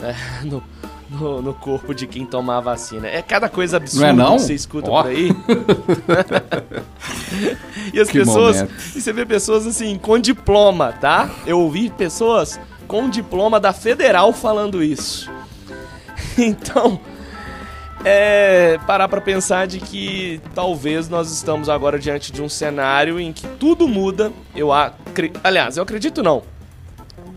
é, no, no, no, corpo de quem tomar a vacina. É cada coisa absurda não é não? que você escuta oh. por aí. e as que pessoas. Momento. E você vê pessoas assim, com diploma, tá? Eu ouvi pessoas com diploma da federal falando isso. Então. É parar para pensar de que talvez nós estamos agora diante de um cenário em que tudo muda. Eu acredito, aliás, eu acredito não.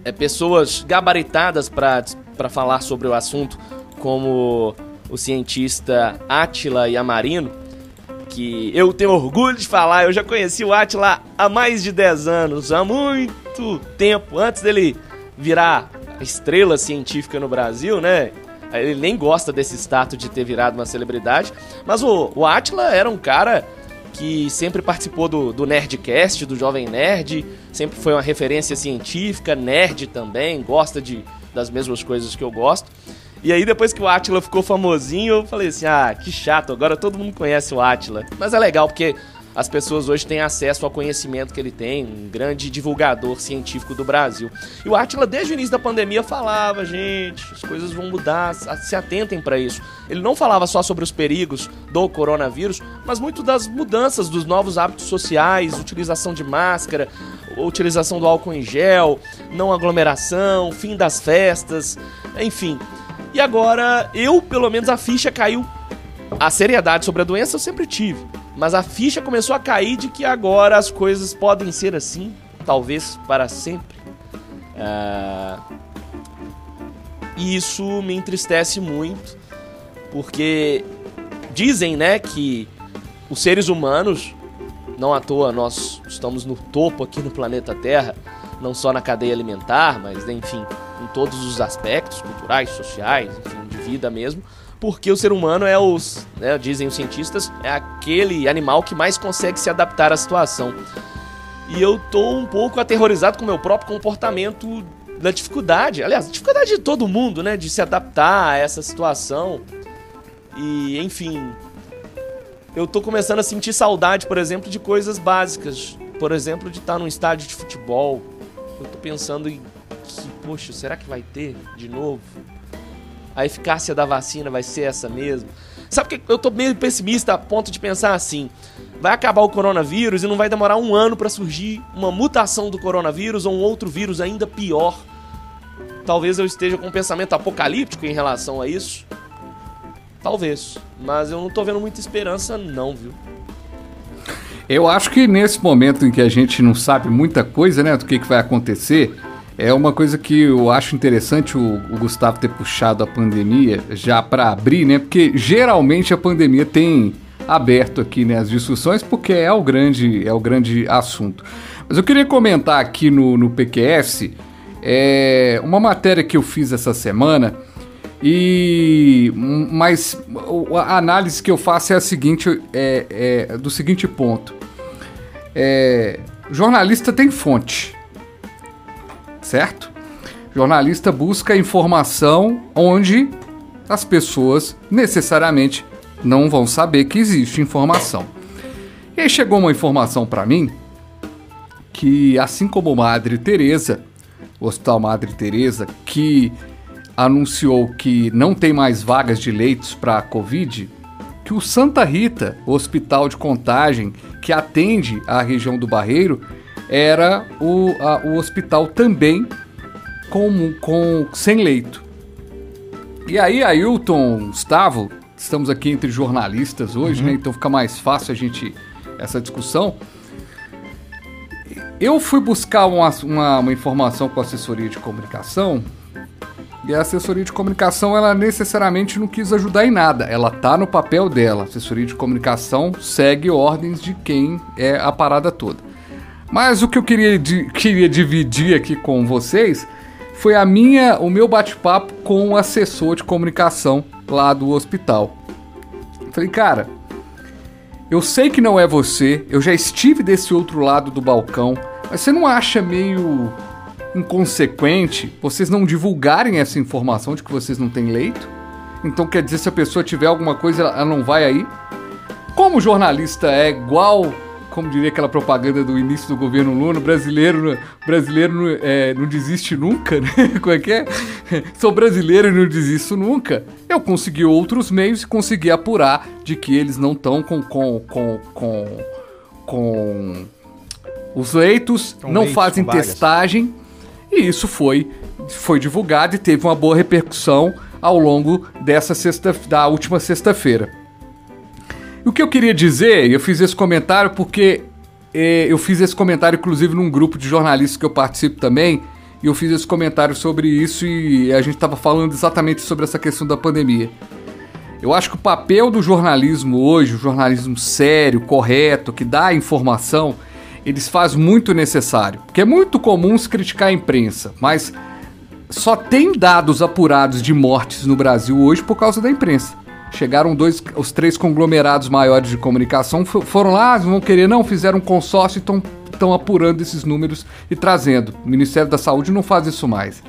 É pessoas gabaritadas para falar sobre o assunto, como o cientista Atila Yamarino, que eu tenho orgulho de falar, eu já conheci o Atila há mais de 10 anos, há muito tempo, antes dele virar estrela científica no Brasil, né? Ele nem gosta desse status de ter virado uma celebridade, mas o, o Atila era um cara que sempre participou do, do Nerdcast, do Jovem Nerd, sempre foi uma referência científica, nerd também, gosta de, das mesmas coisas que eu gosto. E aí, depois que o Atila ficou famosinho, eu falei assim: ah, que chato, agora todo mundo conhece o Atila. Mas é legal porque as pessoas hoje têm acesso ao conhecimento que ele tem, um grande divulgador científico do Brasil. E o Atila, desde o início da pandemia, falava, gente, as coisas vão mudar, se atentem para isso. Ele não falava só sobre os perigos do coronavírus, mas muito das mudanças, dos novos hábitos sociais, utilização de máscara, utilização do álcool em gel, não aglomeração, fim das festas, enfim. E agora, eu, pelo menos, a ficha caiu. A seriedade sobre a doença eu sempre tive. Mas a ficha começou a cair de que agora as coisas podem ser assim, talvez para sempre. Uh... E isso me entristece muito, porque dizem, né, que os seres humanos, não à toa nós estamos no topo aqui no planeta Terra, não só na cadeia alimentar, mas enfim, todos os aspectos culturais, sociais, enfim, de vida mesmo, porque o ser humano é os, né, dizem os cientistas, é aquele animal que mais consegue se adaptar à situação. E eu tô um pouco aterrorizado com o meu próprio comportamento da dificuldade, aliás, dificuldade de todo mundo, né, de se adaptar a essa situação. E, enfim, eu tô começando a sentir saudade, por exemplo, de coisas básicas, por exemplo, de estar num estádio de futebol. Eu tô pensando em que poxa, será que vai ter de novo? A eficácia da vacina vai ser essa mesmo? Sabe que eu tô meio pessimista a ponto de pensar assim: vai acabar o coronavírus e não vai demorar um ano para surgir uma mutação do coronavírus ou um outro vírus ainda pior. Talvez eu esteja com um pensamento apocalíptico em relação a isso. Talvez. Mas eu não tô vendo muita esperança, não, viu? Eu acho que nesse momento em que a gente não sabe muita coisa, né, do que, que vai acontecer, é uma coisa que eu acho interessante o, o Gustavo ter puxado a pandemia já para abrir, né? Porque geralmente a pandemia tem aberto aqui né, as discussões porque é o grande é o grande assunto. Mas eu queria comentar aqui no, no PQS é, uma matéria que eu fiz essa semana e mas a análise que eu faço é a seguinte é, é do seguinte ponto é, jornalista tem fonte certo? Jornalista busca informação onde as pessoas necessariamente não vão saber que existe informação. E aí chegou uma informação para mim que assim como Madre Teresa o Hospital Madre Teresa que anunciou que não tem mais vagas de leitos para a Covid, que o Santa Rita, o hospital de contagem que atende a região do Barreiro, era o, a, o hospital também com, com sem leito. E aí, Ailton, Gustavo, estamos aqui entre jornalistas hoje, uhum. né? Então fica mais fácil a gente essa discussão. Eu fui buscar uma, uma, uma informação com a assessoria de comunicação e a assessoria de comunicação, ela necessariamente não quis ajudar em nada. Ela tá no papel dela. A assessoria de comunicação segue ordens de quem é a parada toda. Mas o que eu queria, queria dividir aqui com vocês foi a minha, o meu bate-papo com o assessor de comunicação lá do hospital. Falei, cara, eu sei que não é você, eu já estive desse outro lado do balcão, mas você não acha meio inconsequente vocês não divulgarem essa informação de que vocês não têm leito? Então quer dizer, se a pessoa tiver alguma coisa, ela não vai aí? Como jornalista é igual, como diria aquela propaganda do início do governo Lula, brasileiro, brasileiro é, não desiste nunca, né? Como é que é? Sou brasileiro e não desisto nunca. Eu consegui outros meios e consegui apurar de que eles não estão com, com, com, com, com os leitos, com não leite, fazem testagem e isso foi, foi divulgado e teve uma boa repercussão ao longo dessa sexta, da última sexta-feira. O que eu queria dizer, eu fiz esse comentário porque eh, eu fiz esse comentário inclusive num grupo de jornalistas que eu participo também, e eu fiz esse comentário sobre isso e a gente estava falando exatamente sobre essa questão da pandemia. Eu acho que o papel do jornalismo hoje, o jornalismo sério, correto, que dá informação, eles fazem muito necessário. Porque é muito comum se criticar a imprensa, mas só tem dados apurados de mortes no Brasil hoje por causa da imprensa. Chegaram dois, os três conglomerados maiores de comunicação, foram lá, vão querer, não, fizeram um consórcio e estão apurando esses números e trazendo. O Ministério da Saúde não faz isso mais.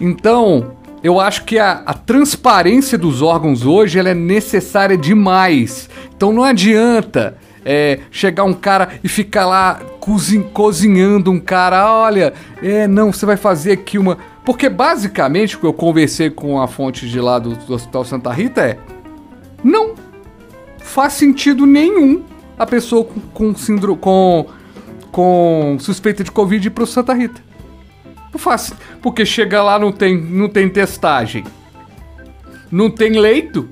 Então, eu acho que a, a, transparência dos órgãos hoje ela é necessária demais. Então não adianta é, chegar um cara e ficar lá cozin cozinhando um cara, olha, é, não, você vai fazer aqui uma. Porque basicamente o que eu conversei com a fonte de lá do, do Hospital Santa Rita é. Não faz sentido nenhum a pessoa com, com síndrome. com. com suspeita de Covid ir pro Santa Rita. Não faz. Porque chega lá, não tem, não tem testagem. Não tem leito.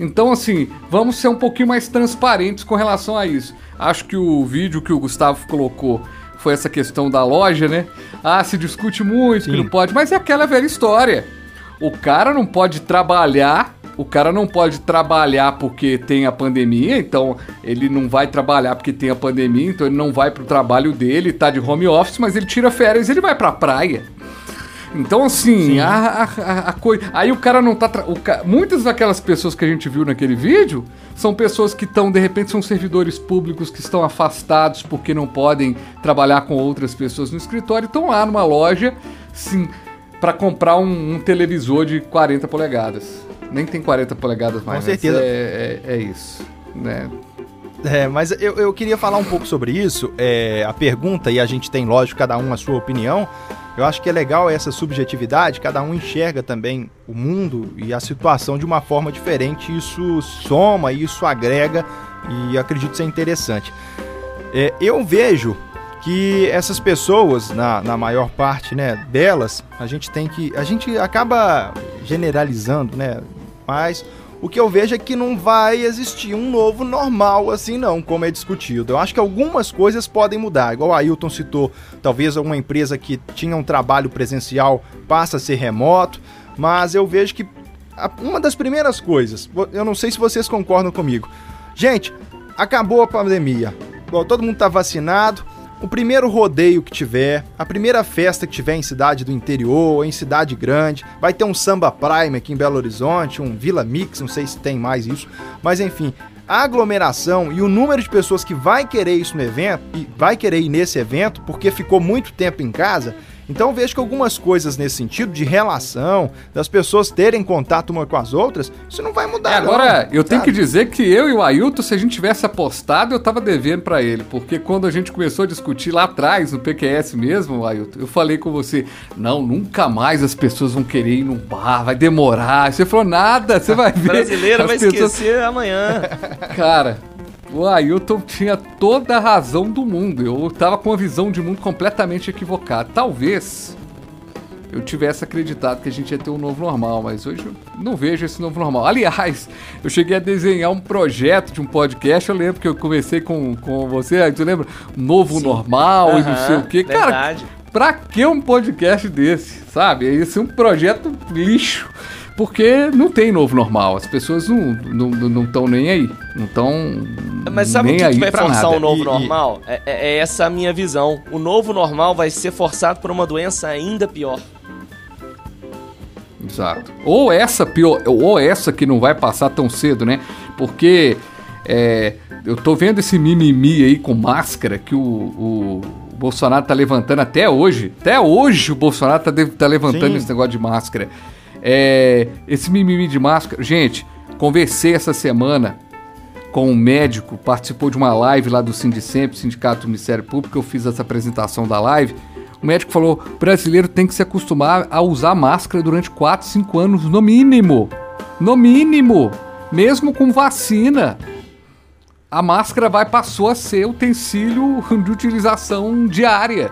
Então, assim, vamos ser um pouquinho mais transparentes com relação a isso. Acho que o vídeo que o Gustavo colocou foi essa questão da loja, né? Ah, se discute muito Sim. que não pode, mas é aquela velha história. O cara não pode trabalhar, o cara não pode trabalhar porque tem a pandemia, então ele não vai trabalhar porque tem a pandemia, então ele não vai pro trabalho dele, tá de home office, mas ele tira férias e ele vai pra praia. Então, assim, a, a, a, coisa. Aí o cara não tá. O ca... Muitas daquelas pessoas que a gente viu naquele vídeo são pessoas que estão, de repente, são servidores públicos que estão afastados porque não podem trabalhar com outras pessoas no escritório e estão lá numa loja, sim, para comprar um, um, televisor de 40 polegadas. Nem tem 40 polegadas mais. Com certeza. É, é, é isso, né? É, mas eu, eu queria falar um pouco sobre isso. É, a pergunta, e a gente tem, lógico, cada um a sua opinião Eu acho que é legal essa subjetividade, cada um enxerga também o mundo e a situação de uma forma diferente. Isso soma, isso agrega e acredito ser interessante. É, eu vejo que essas pessoas, na, na maior parte né, delas, a gente tem que. A gente acaba generalizando, né? Mas o que eu vejo é que não vai existir um novo normal assim não, como é discutido. Eu acho que algumas coisas podem mudar, igual o Ailton citou, talvez uma empresa que tinha um trabalho presencial passa a ser remoto, mas eu vejo que uma das primeiras coisas, eu não sei se vocês concordam comigo. Gente, acabou a pandemia. Todo mundo está vacinado, o primeiro rodeio que tiver, a primeira festa que tiver em cidade do interior, em cidade grande, vai ter um samba prime aqui em Belo Horizonte, um Vila Mix, não sei se tem mais isso, mas enfim, a aglomeração e o número de pessoas que vai querer isso no evento e vai querer ir nesse evento porque ficou muito tempo em casa, então vejo que algumas coisas nesse sentido de relação, das pessoas terem contato uma com as outras, isso não vai mudar. É, agora, não, eu sabe? tenho que dizer que eu e o Ailton, se a gente tivesse apostado, eu tava devendo para ele, porque quando a gente começou a discutir lá atrás, no PQS mesmo, Ailton, eu falei com você, não, nunca mais as pessoas vão querer ir num bar, vai demorar. Você falou, nada, você vai ver. Brasileiro vai pessoas... esquecer amanhã. Cara, o Ailton tinha toda a razão do mundo. Eu tava com uma visão de mundo completamente equivocada. Talvez eu tivesse acreditado que a gente ia ter um novo normal, mas hoje eu não vejo esse novo normal. Aliás, eu cheguei a desenhar um projeto de um podcast, eu lembro que eu conversei com, com você, aí tu lembra? Novo Sim. normal uhum, e não sei o quê. Cara, pra que um podcast desse, sabe? Esse é um projeto lixo. Porque não tem novo normal. As pessoas não estão não, não, não nem aí. Não estão. Mas sabe nem o que, que vai forçar o novo e, normal? E... É, é, é essa a minha visão. O novo normal vai ser forçado por uma doença ainda pior. Exato. Ou essa pior, ou essa que não vai passar tão cedo, né? Porque é, eu tô vendo esse mimimi aí com máscara que o, o, Bolsonaro tá levantando até hoje. Até hoje o Bolsonaro tá, tá levantando Sim. esse negócio de máscara. É, esse mimimi de máscara. Gente, conversei essa semana com um médico, participou de uma live lá do Sindicemp, Sindicato do Ministério Público, eu fiz essa apresentação da live. O médico falou: o brasileiro tem que se acostumar a usar máscara durante 4, 5 anos, no mínimo. No mínimo. Mesmo com vacina. A máscara vai passou a ser utensílio de utilização diária.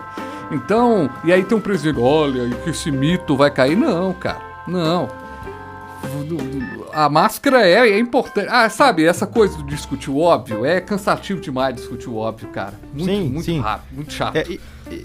Então, e aí tem um presidente, olha, que esse mito vai cair. Não, cara. Não. A máscara é, é importante. Ah, sabe, essa coisa de discutir o óbvio é cansativo demais discutir o óbvio, cara. Muito, sim, muito sim. rápido, muito chato. É, e,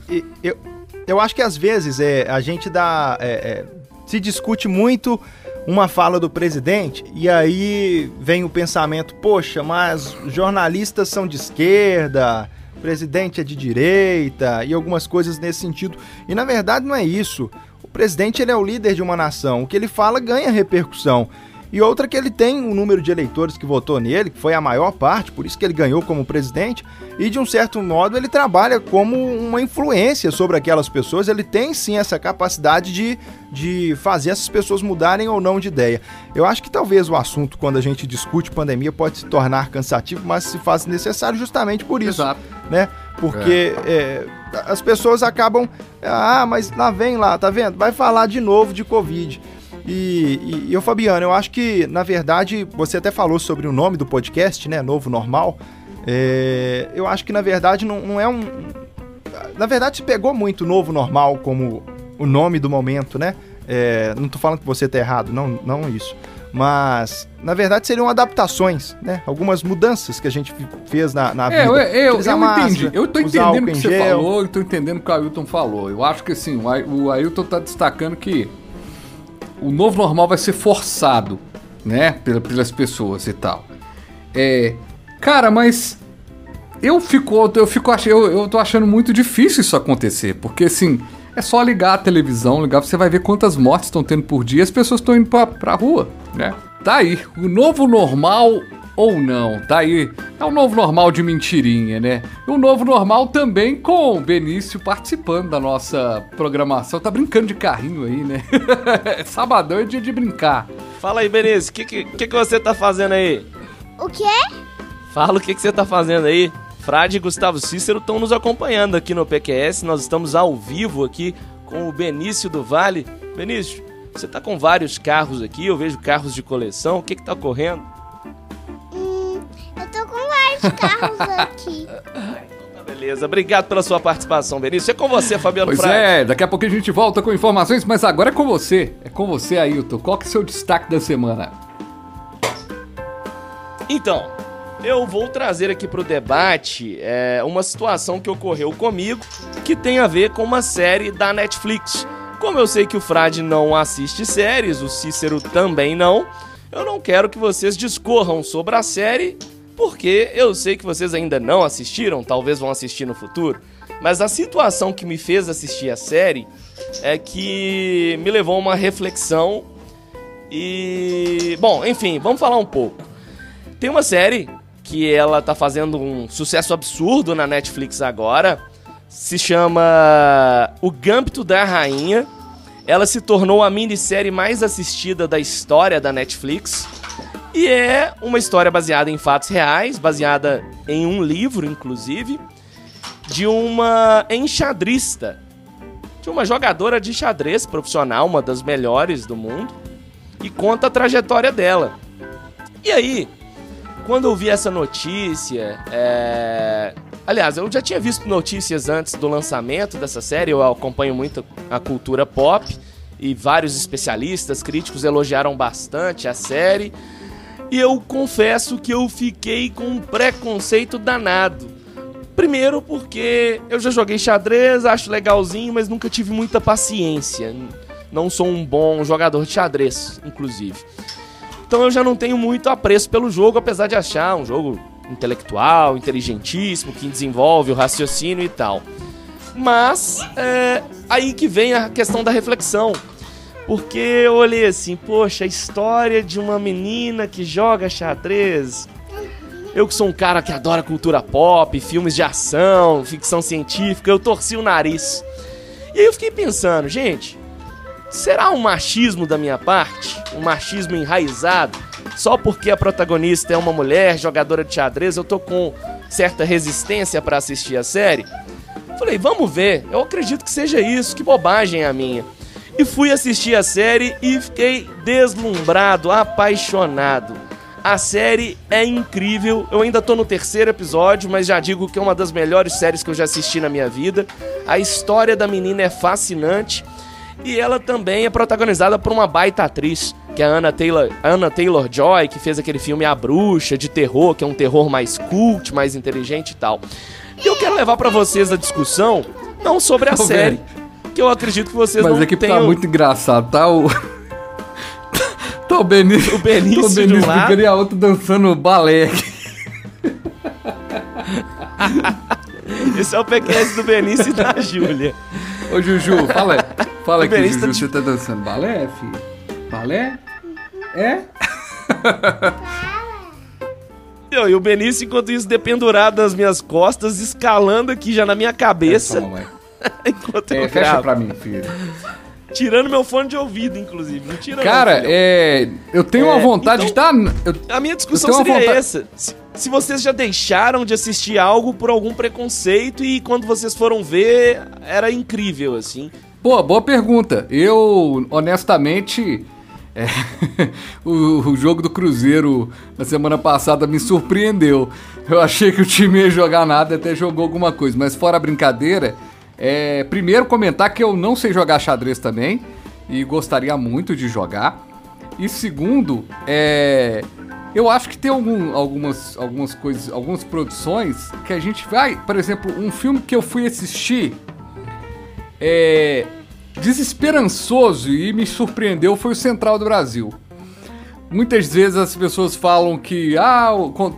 e, eu, eu acho que às vezes é, a gente dá. É, é, se discute muito uma fala do presidente e aí vem o pensamento: poxa, mas jornalistas são de esquerda, presidente é de direita e algumas coisas nesse sentido. E na verdade não é isso. O presidente ele é o líder de uma nação. O que ele fala ganha repercussão. E outra que ele tem um número de eleitores que votou nele, que foi a maior parte, por isso que ele ganhou como presidente, e de um certo modo ele trabalha como uma influência sobre aquelas pessoas, ele tem sim essa capacidade de, de fazer essas pessoas mudarem ou não de ideia. Eu acho que talvez o assunto, quando a gente discute pandemia, pode se tornar cansativo, mas se faz necessário justamente por isso. Exato. Né? Porque é. É, as pessoas acabam. Ah, mas lá vem lá, tá vendo? Vai falar de novo de Covid. E, e, e eu, Fabiano, eu acho que, na verdade, você até falou sobre o nome do podcast, né? Novo Normal. É, eu acho que, na verdade, não, não é um. Na verdade, se pegou muito Novo Normal como o nome do momento, né? É, não tô falando que você tá errado, não, não isso. Mas, na verdade, seriam adaptações, né? Algumas mudanças que a gente fez na, na é, vida. Eu, eu, eu máscara, entendi. Eu tô entendendo o que você falou, eu tô entendendo o que o Ailton falou. Eu acho que, assim, o Ailton tá destacando que o novo normal vai ser forçado, né? Pelas pessoas e tal. É... Cara, mas... Eu fico, eu fico eu, eu tô achando muito difícil isso acontecer, porque assim, é só ligar a televisão, ligar, você vai ver quantas mortes estão tendo por dia, as pessoas estão indo pra, pra rua, né? Tá aí, o novo normal ou não, tá aí. É o novo normal de mentirinha, né? E o novo normal também com o Benício participando da nossa programação. Tá brincando de carrinho aí, né? Sabadão é dia de brincar. Fala aí, Benício, o que, que, que, você tá fazendo aí? O quê? Fala o que, que você tá fazendo aí. Frade e Gustavo Cícero estão nos acompanhando aqui no PQS. Nós estamos ao vivo aqui com o Benício do Vale. Benício, você tá com vários carros aqui, eu vejo carros de coleção. O que que tá ocorrendo? Vários carros aqui. Beleza, obrigado pela sua participação, Benício. É com você, Fabiano Pois é, daqui a pouco a gente volta com informações, mas agora é com você. É com você, Ailton. Qual que é o seu destaque da semana? Então, eu vou trazer aqui pro debate é, uma situação que ocorreu comigo que tem a ver com uma série da Netflix. Como eu sei que o Frade não assiste séries, o Cícero também não, eu não quero que vocês discorram sobre a série, porque eu sei que vocês ainda não assistiram, talvez vão assistir no futuro. Mas a situação que me fez assistir a série é que me levou a uma reflexão e. Bom, enfim, vamos falar um pouco. Tem uma série que ela tá fazendo um sucesso absurdo na Netflix agora. Se chama O Gâmbito da Rainha. Ela se tornou a minissérie mais assistida da história da Netflix. E é uma história baseada em fatos reais, baseada em um livro, inclusive, de uma enxadrista, de uma jogadora de xadrez profissional, uma das melhores do mundo, e conta a trajetória dela. E aí, quando eu vi essa notícia, é... aliás, eu já tinha visto notícias antes do lançamento dessa série, eu acompanho muito a cultura pop e vários especialistas, críticos elogiaram bastante a série. E eu confesso que eu fiquei com um preconceito danado. Primeiro porque eu já joguei xadrez, acho legalzinho, mas nunca tive muita paciência. Não sou um bom jogador de xadrez, inclusive. Então eu já não tenho muito apreço pelo jogo, apesar de achar um jogo intelectual, inteligentíssimo, que desenvolve o raciocínio e tal. Mas é aí que vem a questão da reflexão. Porque eu olhei assim, poxa, a história de uma menina que joga xadrez. Eu que sou um cara que adora cultura pop, filmes de ação, ficção científica, eu torci o nariz. E aí eu fiquei pensando, gente, será um machismo da minha parte? Um machismo enraizado? Só porque a protagonista é uma mulher jogadora de xadrez, eu tô com certa resistência para assistir a série? Falei, vamos ver, eu acredito que seja isso, que bobagem a minha. E fui assistir a série e fiquei deslumbrado, apaixonado. A série é incrível. Eu ainda tô no terceiro episódio, mas já digo que é uma das melhores séries que eu já assisti na minha vida. A história da menina é fascinante e ela também é protagonizada por uma baita atriz, que é a Anna Taylor, Anna Taylor Joy, que fez aquele filme A Bruxa de terror, que é um terror mais cult, mais inteligente e tal. E eu quero levar pra vocês a discussão não sobre a série, velho. Que eu acredito que vocês Mas não é que tenham tá muito engraçado, tá o. tá o Benício. O Benício tá o de Benício um lado. e a outra dançando balé aqui. Esse é o PQS do Benício e da Júlia. Ô, Juju, fala, fala aqui, Benício tá Juju. Você tá dançando balé, filho? Balé? É? E o Benício, enquanto isso, dependurado das minhas costas, escalando aqui já na minha cabeça. É. enquanto É, eu fecha gravo. pra mim, filho. Tirando meu fone de ouvido, inclusive. Não tira Cara, não, é. Eu tenho É, uma vontade então- de estar. eu- A minha discussão seria vontade- essa. Se, se vocês já deixaram de assistir algo por algum preconceito e quando vocês foram ver, era incrível, assim. Pô, boa pergunta. Eu, honestamente, é, o, o jogo do Cruzeiro na semana passada me surpreendeu. Eu achei que o time ia jogar nada, até jogou alguma coisa. Mas fora a brincadeira, é, primeiro comentar que eu não sei jogar xadrez também e gostaria muito de jogar. E segundo, é, eu acho que tem algum- algumas, algumas coisas, algumas produções que a gente vai, por exemplo, um filme que eu fui assistir é, desesperançoso e me surpreendeu foi o Central do Brasil. Muitas vezes as pessoas falam que ah,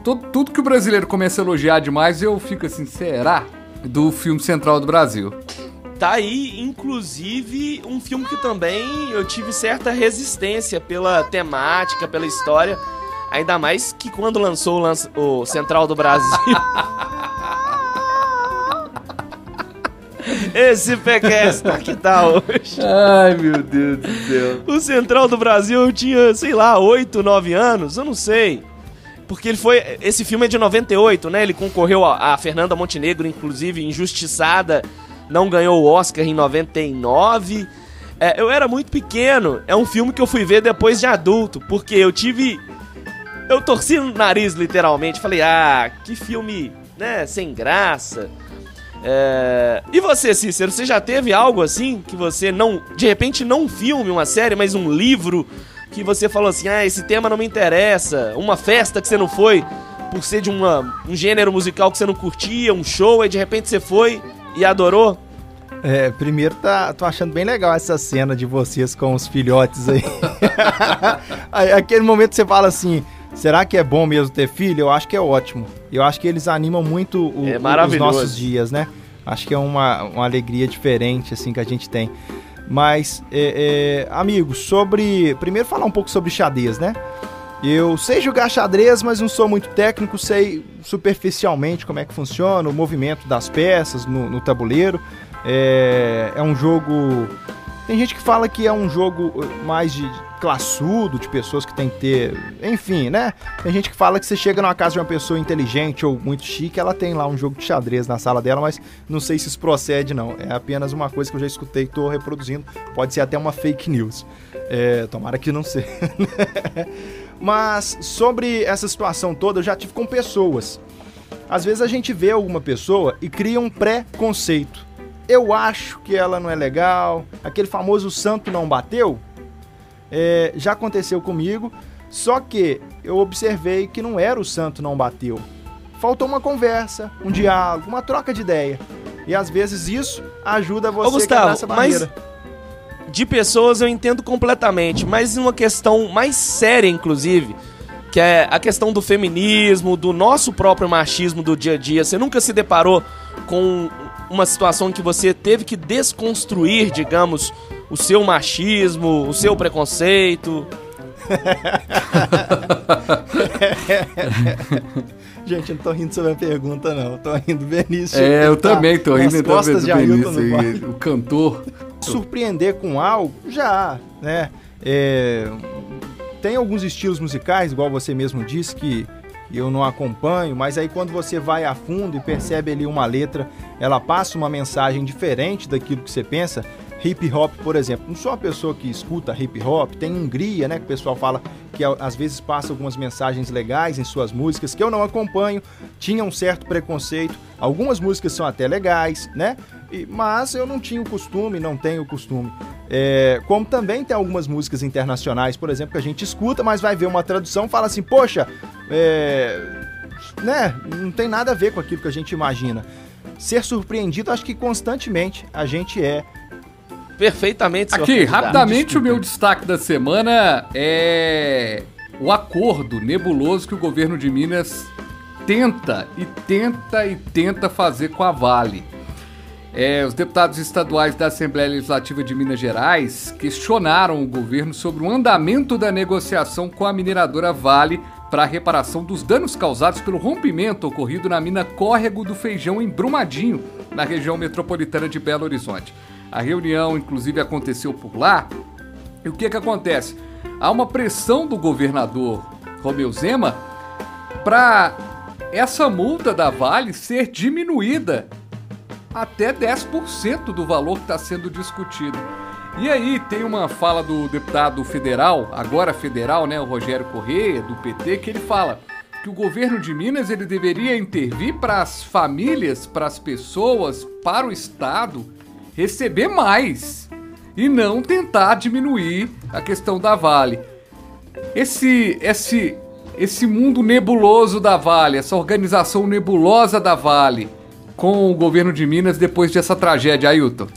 tudo, tudo que o brasileiro começa a elogiar demais, eu fico assim, será? Do filme Central do Brasil. Tá aí, inclusive, um filme que também eu tive certa resistência pela temática, pela história. Ainda mais que quando lançou o, lança- o Central do Brasil. Esse PQS tá que tá hoje. Ai, meu Deus do céu. O Central do Brasil eu tinha, sei lá, 8, 9 anos, eu não sei. Porque ele foi. Esse filme é de 98, né? Ele concorreu a, a Fernanda Montenegro, inclusive, injustiçada não ganhou o Oscar em 99. É, eu era muito pequeno. É um filme que eu fui ver depois de adulto, porque eu tive. Eu torci no nariz, literalmente. Falei, ah, que filme, né, sem graça. É... E você, Cícero, você já teve algo assim que você não. De repente, não um filme, uma série, mas um livro que você falou assim: ah, esse tema não me interessa. Uma festa que você não foi por ser de uma, um gênero musical que você não curtia, um show, aí de repente você foi e adorou? É, primeiro tá, tô achando bem legal essa cena de vocês com os filhotes aí. aquele momento você fala assim, será que é bom mesmo ter filho? Eu acho que é ótimo. Eu acho que eles animam muito o, É os nossos dias, né? Acho que é uma, uma alegria diferente, assim, que a gente tem. Mas, é, é, amigos, sobre... Primeiro falar um pouco sobre xadrez, né? Eu sei jogar xadrez, mas não sou muito técnico, sei superficialmente como é que funciona, o movimento das peças no, no tabuleiro. É, é um jogo. Tem gente que fala que é um jogo uh, mais de classudo, de pessoas que tem que ter. Enfim, né? Tem gente que fala que você chega numa casa de uma pessoa inteligente ou muito chique, ela tem lá um jogo de xadrez na sala dela, mas não sei se isso procede, não. É apenas uma coisa que eu já escutei e tô reproduzindo. Pode ser até uma fake news. É, tomara que não seja. mas sobre essa situação toda, eu já tive com pessoas. Às vezes a gente vê alguma pessoa e cria um pré-conceito. Eu acho que ela não é legal, aquele famoso santo não bateu. É, já aconteceu comigo, só que eu observei que não era o santo não bateu. Faltou uma conversa, um diálogo, uma troca de ideia. E às vezes isso ajuda você Ô, Gustavo, a essa mas barreira. de pessoas eu entendo completamente, mas em uma questão mais séria, inclusive, que é a questão do feminismo, do nosso próprio machismo do dia a dia. Você nunca se deparou com uma situação em que você teve que desconstruir, digamos, o seu machismo, o seu preconceito? Gente, eu não tô rindo sobre a pergunta, não. Eu tô rindo Benício. É, eu tá também tô rindo costas do Benício o cantor. surpreender com algo, já, né? É, tem alguns estilos musicais, igual você mesmo disse, que eu não acompanho, mas aí quando você vai a fundo e percebe ali uma letra, ela passa uma mensagem diferente daquilo que você pensa. Hip hop, por exemplo. Não sou uma pessoa que escuta hip hop, tem Hungria, né? Que o pessoal fala que às vezes passa algumas mensagens legais em suas músicas, que eu não acompanho, tinha um certo preconceito. Algumas músicas são até legais, né? Mas eu não tinha o costume, não tenho o costume. É, como também tem algumas músicas internacionais, por exemplo, que a gente escuta, mas vai ver uma tradução fala assim, poxa, é, né? Não tem nada a ver com aquilo que a gente imagina. Ser surpreendido, acho que constantemente a gente é. Perfeitamente, Aqui, rapidamente, o meu destaque da semana é o acordo nebuloso que o governo de Minas tenta e tenta e tenta fazer com a Vale. É, os deputados estaduais da Assembleia Legislativa de Minas Gerais questionaram o governo sobre o andamento da negociação com a mineradora Vale para a reparação dos danos causados pelo rompimento ocorrido na mina Córrego do Feijão em Brumadinho, na região metropolitana de Belo Horizonte. A reunião, inclusive, aconteceu por lá. E o que que acontece? Há uma pressão do governador Romeu Zema para essa multa da Vale ser diminuída até 10% do valor que está sendo discutido. E aí tem uma fala do deputado federal, agora federal, né, o Rogério Corrêa, do PT, que ele fala que o governo de Minas ele deveria intervir para as famílias, para as pessoas, para o Estado receber mais e não tentar diminuir a questão da Vale. Esse, esse, esse mundo nebuloso da Vale, essa organização nebulosa da Vale com o governo de Minas depois dessa tragédia, Ailton.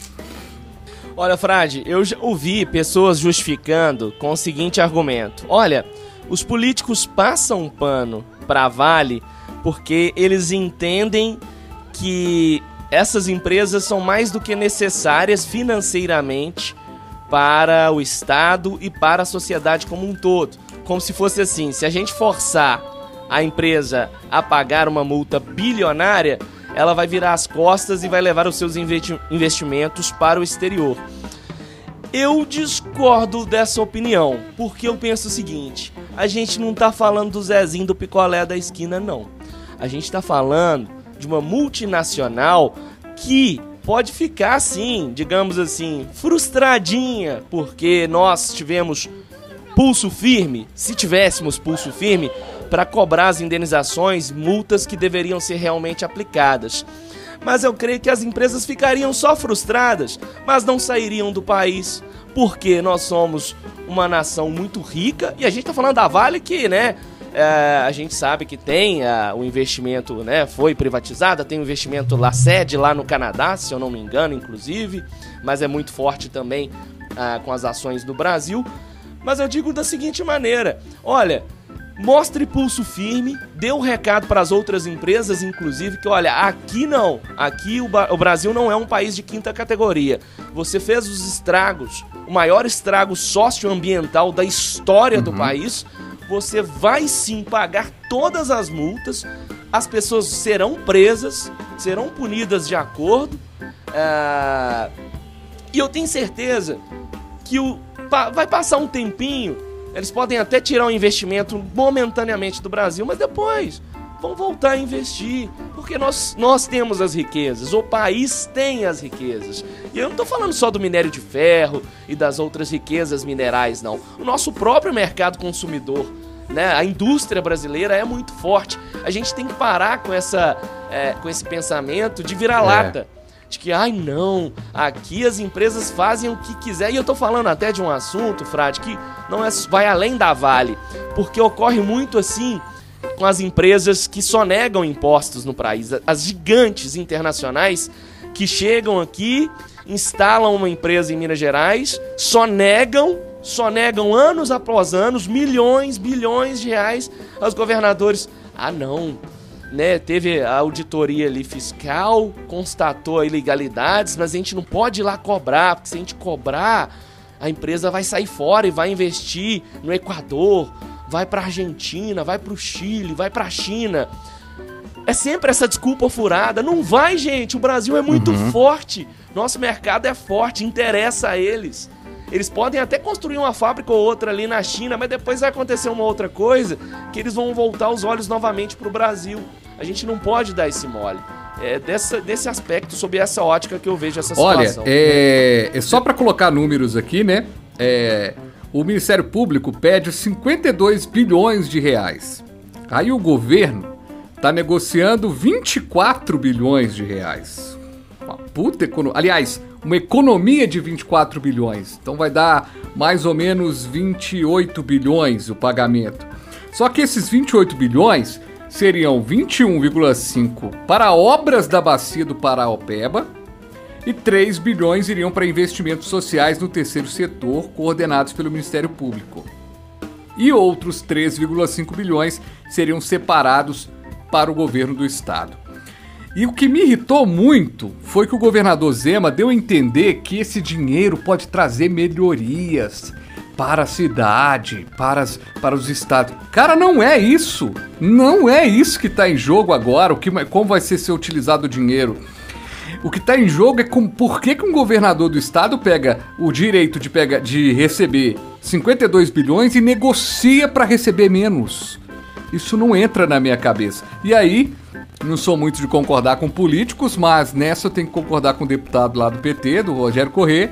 Olha, Frade, eu ouvi pessoas justificando com o seguinte argumento: olha, os políticos passam pano pra Vale porque eles entendem que essas empresas são mais do que necessárias financeiramente para o Estado e para a sociedade como um todo. Como se fosse assim: se a gente forçar a empresa a pagar uma multa bilionária, ela vai virar as costas e vai levar os seus investi- investimentos para o exterior. Eu discordo dessa opinião, porque eu penso o seguinte: a gente não tá falando do Zezinho do picolé da esquina, não. A gente tá falando de uma multinacional que pode ficar assim, digamos assim, frustradinha, porque nós tivemos pulso firme, se tivéssemos pulso firme, para cobrar as indenizações, multas que deveriam ser realmente aplicadas. Mas eu creio que as empresas ficariam só frustradas, mas não sairiam do país, porque nós somos uma nação muito rica e a gente está falando da Vale que, né, a gente sabe que tem é, o investimento, né? Foi privatizada, tem o investimento lá, sede lá no Canadá, se eu não me engano, inclusive, mas é muito forte também é, com as ações do Brasil. Mas eu digo da seguinte maneira: olha, mostre pulso firme, dê um recado para as outras empresas, inclusive, que olha, aqui não, aqui o, o, Brasil não é um país de quinta categoria. Você fez os estragos, o maior estrago socioambiental da história uhum. do país você vai sim pagar todas as multas, as pessoas serão presas, serão punidas de acordo. É... E eu tenho certeza que o... vai passar um tempinho, eles podem até tirar o um investimento momentaneamente do Brasil, mas depois vão voltar a investir, porque nós, nós temos as riquezas, o país tem as riquezas. E eu não estou falando só do minério de ferro e das outras riquezas minerais, não. O nosso próprio mercado consumidor, né? A indústria brasileira é muito forte. A gente tem que parar com, essa, é, com esse pensamento de virar-lata. É de que, ai não, aqui as empresas fazem o que quiser. E eu tô falando até de um assunto, Frade, que não é, vai além da Vale, porque ocorre muito assim com as empresas que só negam impostos no país, as gigantes internacionais que chegam aqui, instalam uma empresa em Minas Gerais, só negam, só negam anos após anos, milhões, bilhões de reais aos governadores. Ah, não, né, teve a auditoria ali fiscal, constatou ilegalidades, mas a gente não pode ir lá cobrar, porque se a gente cobrar, a empresa vai sair fora e vai investir no Equador, vai para Argentina, vai para o Chile, vai para a China. É sempre essa desculpa furada. Não vai, gente. O Brasil é muito uhum. forte. Nosso mercado é forte, interessa a eles. Eles podem até construir uma fábrica ou outra ali na China, mas depois vai acontecer uma outra coisa que eles vão voltar os olhos novamente para o Brasil. A gente não pode dar esse mole. É dessa, desse aspecto, sob essa ótica que eu vejo essa situação. Olha, é, é só para colocar números aqui, né? É, o Ministério Público pede 52 bilhões de reais. Aí o governo está negociando 24 bilhões de reais. Uma puta economia. Aliás, uma economia de 24 bilhões. Então vai dar mais ou menos 28 bilhões o pagamento. Só que esses 28 bilhões seriam 21,5 para obras da bacia do Paraopeba e 3 bilhões iriam para investimentos sociais no terceiro setor, coordenados pelo Ministério Público. E outros 3,5 bilhões seriam separados para o governo do estado. E o que me irritou muito foi que o governador Zema deu a entender que esse dinheiro pode trazer melhorias para a cidade, para, as, para os estados. Cara, não é isso. Não é isso que está em jogo agora, o que, como vai ser, ser utilizado o dinheiro. O que está em jogo é com, por que, que um governador do estado pega o direito de, pega, de receber 52 bilhões e negocia para receber menos. Isso não entra na minha cabeça. E aí, não sou muito de concordar com políticos, mas nessa eu tenho que concordar com o deputado lá do PT, do Rogério Corrêa,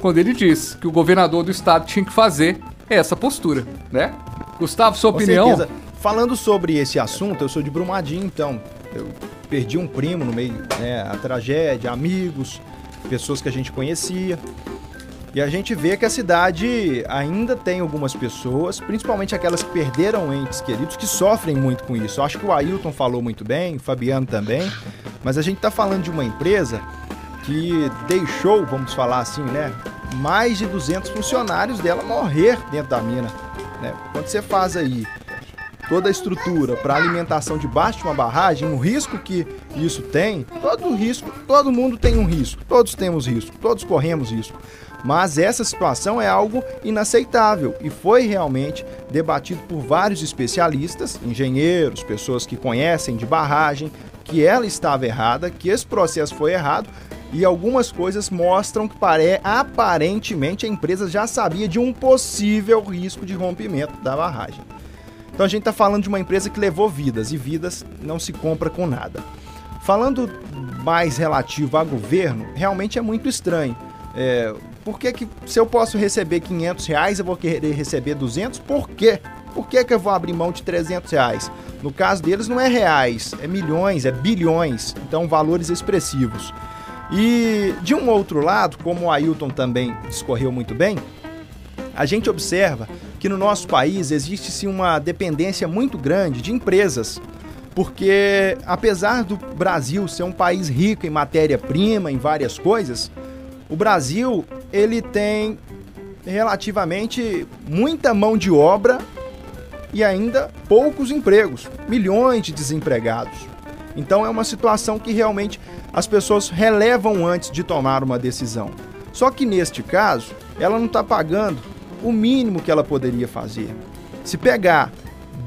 quando ele diz que o governador do estado tinha que fazer essa postura, né? Gustavo, sua com opinião? Certeza. Falando sobre esse assunto, eu sou de Brumadinho, então eu perdi um primo no meio, né, a tragédia, amigos, pessoas que a gente conhecia. E a gente vê que a cidade ainda tem algumas pessoas, principalmente aquelas que perderam entes queridos, que sofrem muito com isso. Eu acho que o Ailton falou muito bem, o Fabiano também, mas a gente está falando de uma empresa que deixou, vamos falar assim, né, mais de 200 funcionários dela morrer dentro da mina. Né? Quando você faz aí toda a estrutura para alimentação debaixo de uma barragem, o risco que isso tem, todo risco, todo mundo tem um risco, todos temos risco, todos corremos risco. Mas essa situação é algo inaceitável e foi realmente debatido por vários especialistas, engenheiros, pessoas que conhecem de barragem, que ela estava errada, que esse processo foi errado e algumas coisas mostram que pare... aparentemente a empresa já sabia de um possível risco de rompimento da barragem. Então a gente está falando de uma empresa que levou vidas e vidas não se compra com nada. Falando mais relativo a governo, realmente é muito estranho. É, por que, que se eu posso receber 500 reais, eu vou querer receber 200? Por quê? Por que, que eu vou abrir mão de 300 reais? No caso deles não é reais, é milhões, é bilhões, então valores expressivos. E de um outro lado, como o Ailton também discorreu muito bem, a gente observa que no nosso país existe sim uma dependência muito grande de empresas. Porque apesar do Brasil ser um país rico em matéria-prima, em várias coisas, o Brasil ele tem relativamente muita mão de obra e ainda poucos empregos, milhões de desempregados. Então é uma situação que realmente as pessoas relevam antes de tomar uma decisão. Só que neste caso, ela não está pagando o mínimo que ela poderia fazer. Se pegar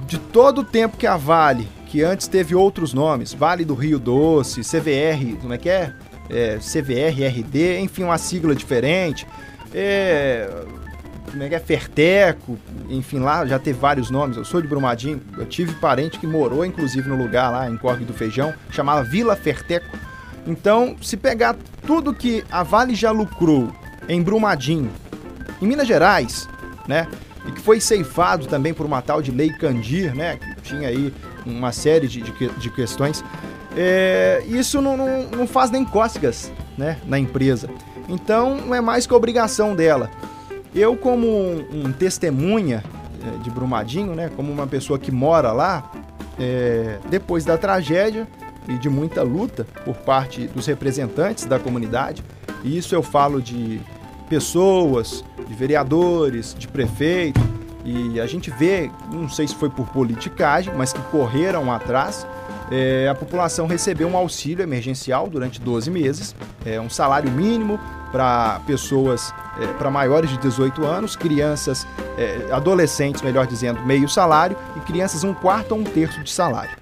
de todo o tempo que a Vale, que antes teve outros nomes, Vale do Rio Doce, CVR, como é que é? É CVR, RD, enfim, uma sigla diferente. É, como é que é? Ferteco, enfim, lá já teve vários nomes. Eu sou de Brumadinho, eu tive parente que morou, inclusive, no lugar lá, em Corgue do Feijão, chamava Vila Ferteco. Então, se pegar tudo que a Vale já lucrou em Brumadinho, em Minas Gerais, né? E que foi ceifado também por uma tal de Lei Candir, né? Que tinha aí uma série de, de, de questões. É, isso não, não, não, faz nem cócegas né, na empresa. Então não é mais que obrigação dela. Eu, como um, um testemunha é, de Brumadinho, né, como uma pessoa que mora lá, é, depois da tragédia e de muita luta por parte dos representantes da comunidade, e isso eu falo de pessoas, de vereadores, de prefeito, e a gente vê, não sei se foi por politicagem, mas que correram atrás. É, a população recebeu um auxílio emergencial durante 12 meses, é, um salário mínimo para pessoas, é, para maiores de 18 anos, crianças, é, adolescentes, melhor dizendo, meio salário, e crianças um quarto ou um terço de salário.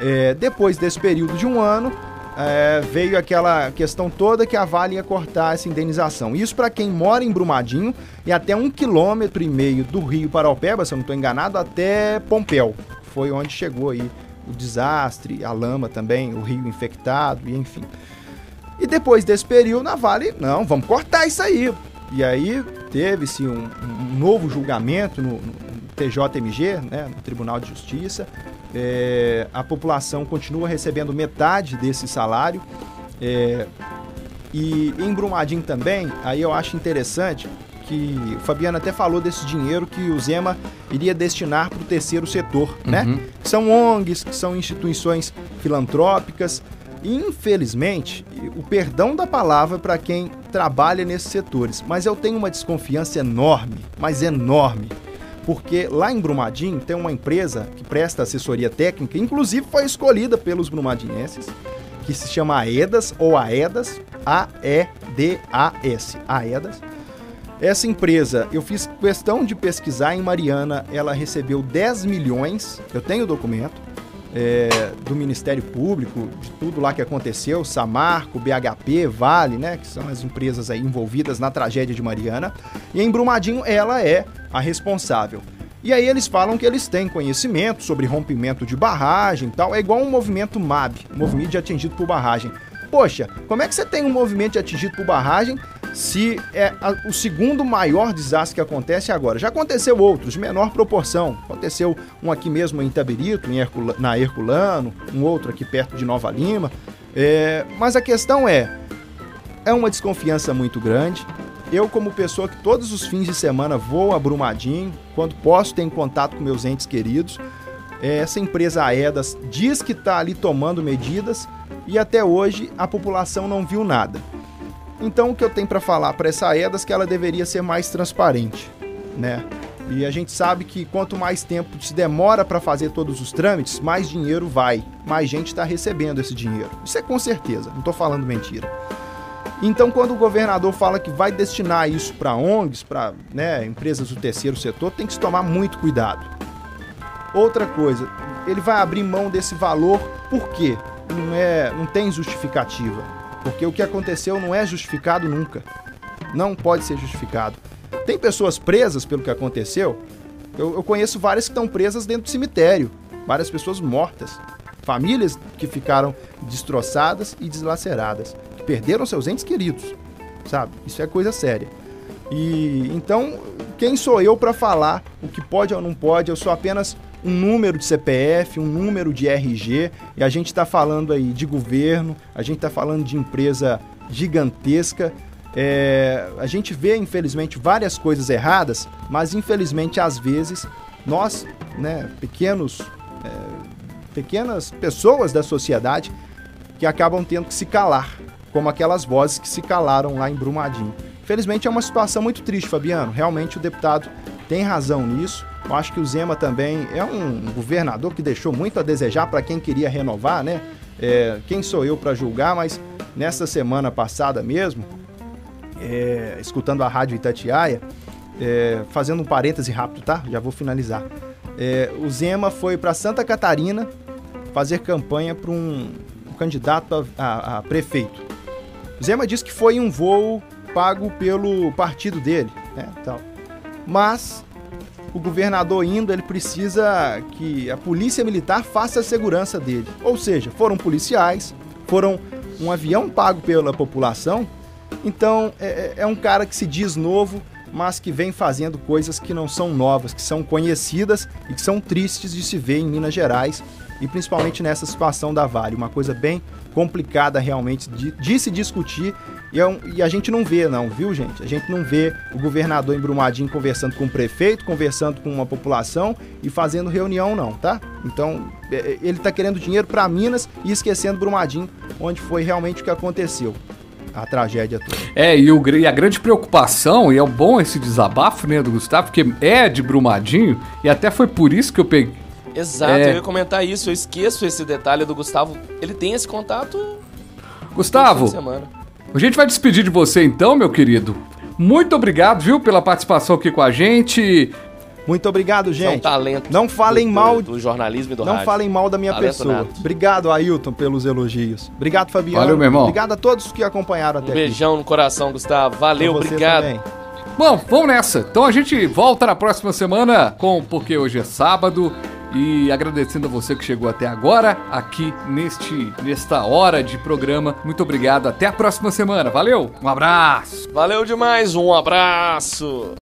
É, depois desse período de um ano, é, veio aquela questão toda que a Vale ia cortar essa indenização. Isso para quem mora em Brumadinho e até um quilômetro e meio do Rio Paraupeba, se eu não estou enganado, até Pompéu. Foi onde chegou aí o desastre, a lama também, o rio infectado e enfim. E depois desse período, a Vale, não, vamos cortar isso aí. E aí teve-se um, um, novo julgamento no, no TJMG, né, no Tribunal de Justiça, é, a população continua recebendo metade desse salário. É, e em Brumadinho também, aí eu acho interessante que o Fabiano até falou desse dinheiro que o Zema iria destinar para o terceiro setor, né? uhum. né? Que são ONGs, que são instituições filantrópicas. E, infelizmente, o perdão da palavra para quem trabalha nesses setores, mas eu tenho uma desconfiança enorme, mas enorme, porque lá em Brumadinho tem uma empresa que presta assessoria técnica, inclusive foi escolhida pelos brumadinenses, que se chama AEDAS ou AEDAS, A-E-D-A-S, AEDAS. Essa empresa, eu fiz questão de pesquisar em Mariana, ela recebeu 10 milhões, eu tenho o documento, é, do Ministério Público, de tudo lá que aconteceu, Samarco, BHP, Vale, né, que são as empresas aí envolvidas na tragédia de Mariana. E em Brumadinho ela é a responsável. E aí eles falam que eles têm conhecimento sobre rompimento de barragem e tal, é igual um movimento MAB, movimento de atingido por barragem. Poxa, como é que você tem um movimento de atingido por barragem se é a, o segundo maior desastre que acontece agora? Já aconteceu outros, menor proporção. Aconteceu um aqui mesmo em Itabirito, em na Herculano, um outro aqui perto de Nova Lima. É, mas a questão é, é uma desconfiança muito grande. Eu, como pessoa que todos os fins de semana vou a Brumadinho, quando posso, tenho contato com meus entes queridos. É, essa empresa Aedas diz que está ali tomando medidas, e até hoje a população não viu nada. Então o que eu tenho para falar para essa AEDAS é que ela deveria ser mais transparente, né? E a gente sabe que quanto mais tempo se demora para fazer todos os trâmites, mais dinheiro vai, mais gente está recebendo esse dinheiro. Isso é com certeza, não estou falando mentira. Então, quando o governador fala que vai destinar isso para ONGs, para né, empresas do terceiro setor, tem que se tomar muito cuidado. Outra coisa, ele vai abrir mão desse valor por quê? não, é, não tem justificativa. Porque o que aconteceu não é justificado nunca. Não pode ser justificado. Tem pessoas presas pelo que aconteceu. Eu, eu conheço várias que estão presas dentro do cemitério. Várias pessoas mortas. famílias que ficaram destroçadas e deslaceradas, que perderam seus entes queridos, sabe? Isso é coisa séria. E então, quem sou eu para falar o que pode ou não pode? Eu sou apenas um número de CPF, um número de RG, e a gente está falando aí de governo, a gente está falando de empresa gigantesca. É, a gente vê, infelizmente, várias coisas erradas, mas infelizmente, às vezes, nós, né, pequenos, é, pequenas pessoas da sociedade, que acabam tendo que se calar, como aquelas vozes que se calaram lá em Brumadinho. Infelizmente é uma situação muito triste, Fabiano. Realmente o deputado tem razão nisso. Eu acho que o Zema também é um governador que deixou muito a desejar para quem queria renovar, né? É, quem sou eu para julgar, mas nessa semana passada mesmo, é, escutando a rádio Itatiaia, é, fazendo um parêntese rápido, tá? Já vou finalizar. É, o Zema foi para Santa Catarina fazer campanha para um, um, candidato a, a, a prefeito. O Zema disse que foi um voo pago pelo partido dele, né? Tal. Mas o governador indo, ele precisa que a polícia militar faça a segurança dele. Ou seja, foram policiais, foram um avião pago pela população. Então é, é, é um cara que se diz novo, mas que vem fazendo coisas que não são novas, que são conhecidas e que são tristes de se ver em Minas Gerais e principalmente nessa situação da Vale. Uma coisa bem complicada realmente de, de se discutir e, é um, e, a gente não vê, não, viu, gente? A gente não vê o governador em Brumadinho conversando com o prefeito, conversando com uma população e fazendo reunião, não, tá? Então, é, é, ele está querendo dinheiro para Minas e esquecendo Brumadinho, onde foi realmente o que aconteceu. A tragédia toda. É, e, o, e a grande preocupação, e é bom esse desabafo, né, do Gustavo, porque é de Brumadinho, e até foi por isso que eu peguei. Exato, é... eu ia comentar isso, eu esqueço esse detalhe do Gustavo. Ele tem esse contato. Gustavo, a gente vai despedir de você então, meu querido. Muito obrigado, viu, pela participação aqui com a gente. Muito obrigado, gente. É um talento. Não falem do, mal do, do jornalismo e do Não rádio. falem mal da minha talento pessoa. Nato. Obrigado, Ailton, pelos elogios. Obrigado, Fabiano. Valeu, meu irmão. Obrigado a todos que acompanharam até um beijão aqui. no coração, Gustavo. Valeu, obrigado. Também. Bom, vamos nessa. Então a gente volta na próxima semana com porque hoje é sábado e agradecendo a você que chegou até agora aqui neste nesta hora de programa. Muito obrigado. Até a próxima semana. Valeu. Um abraço. Valeu demais. Um abraço.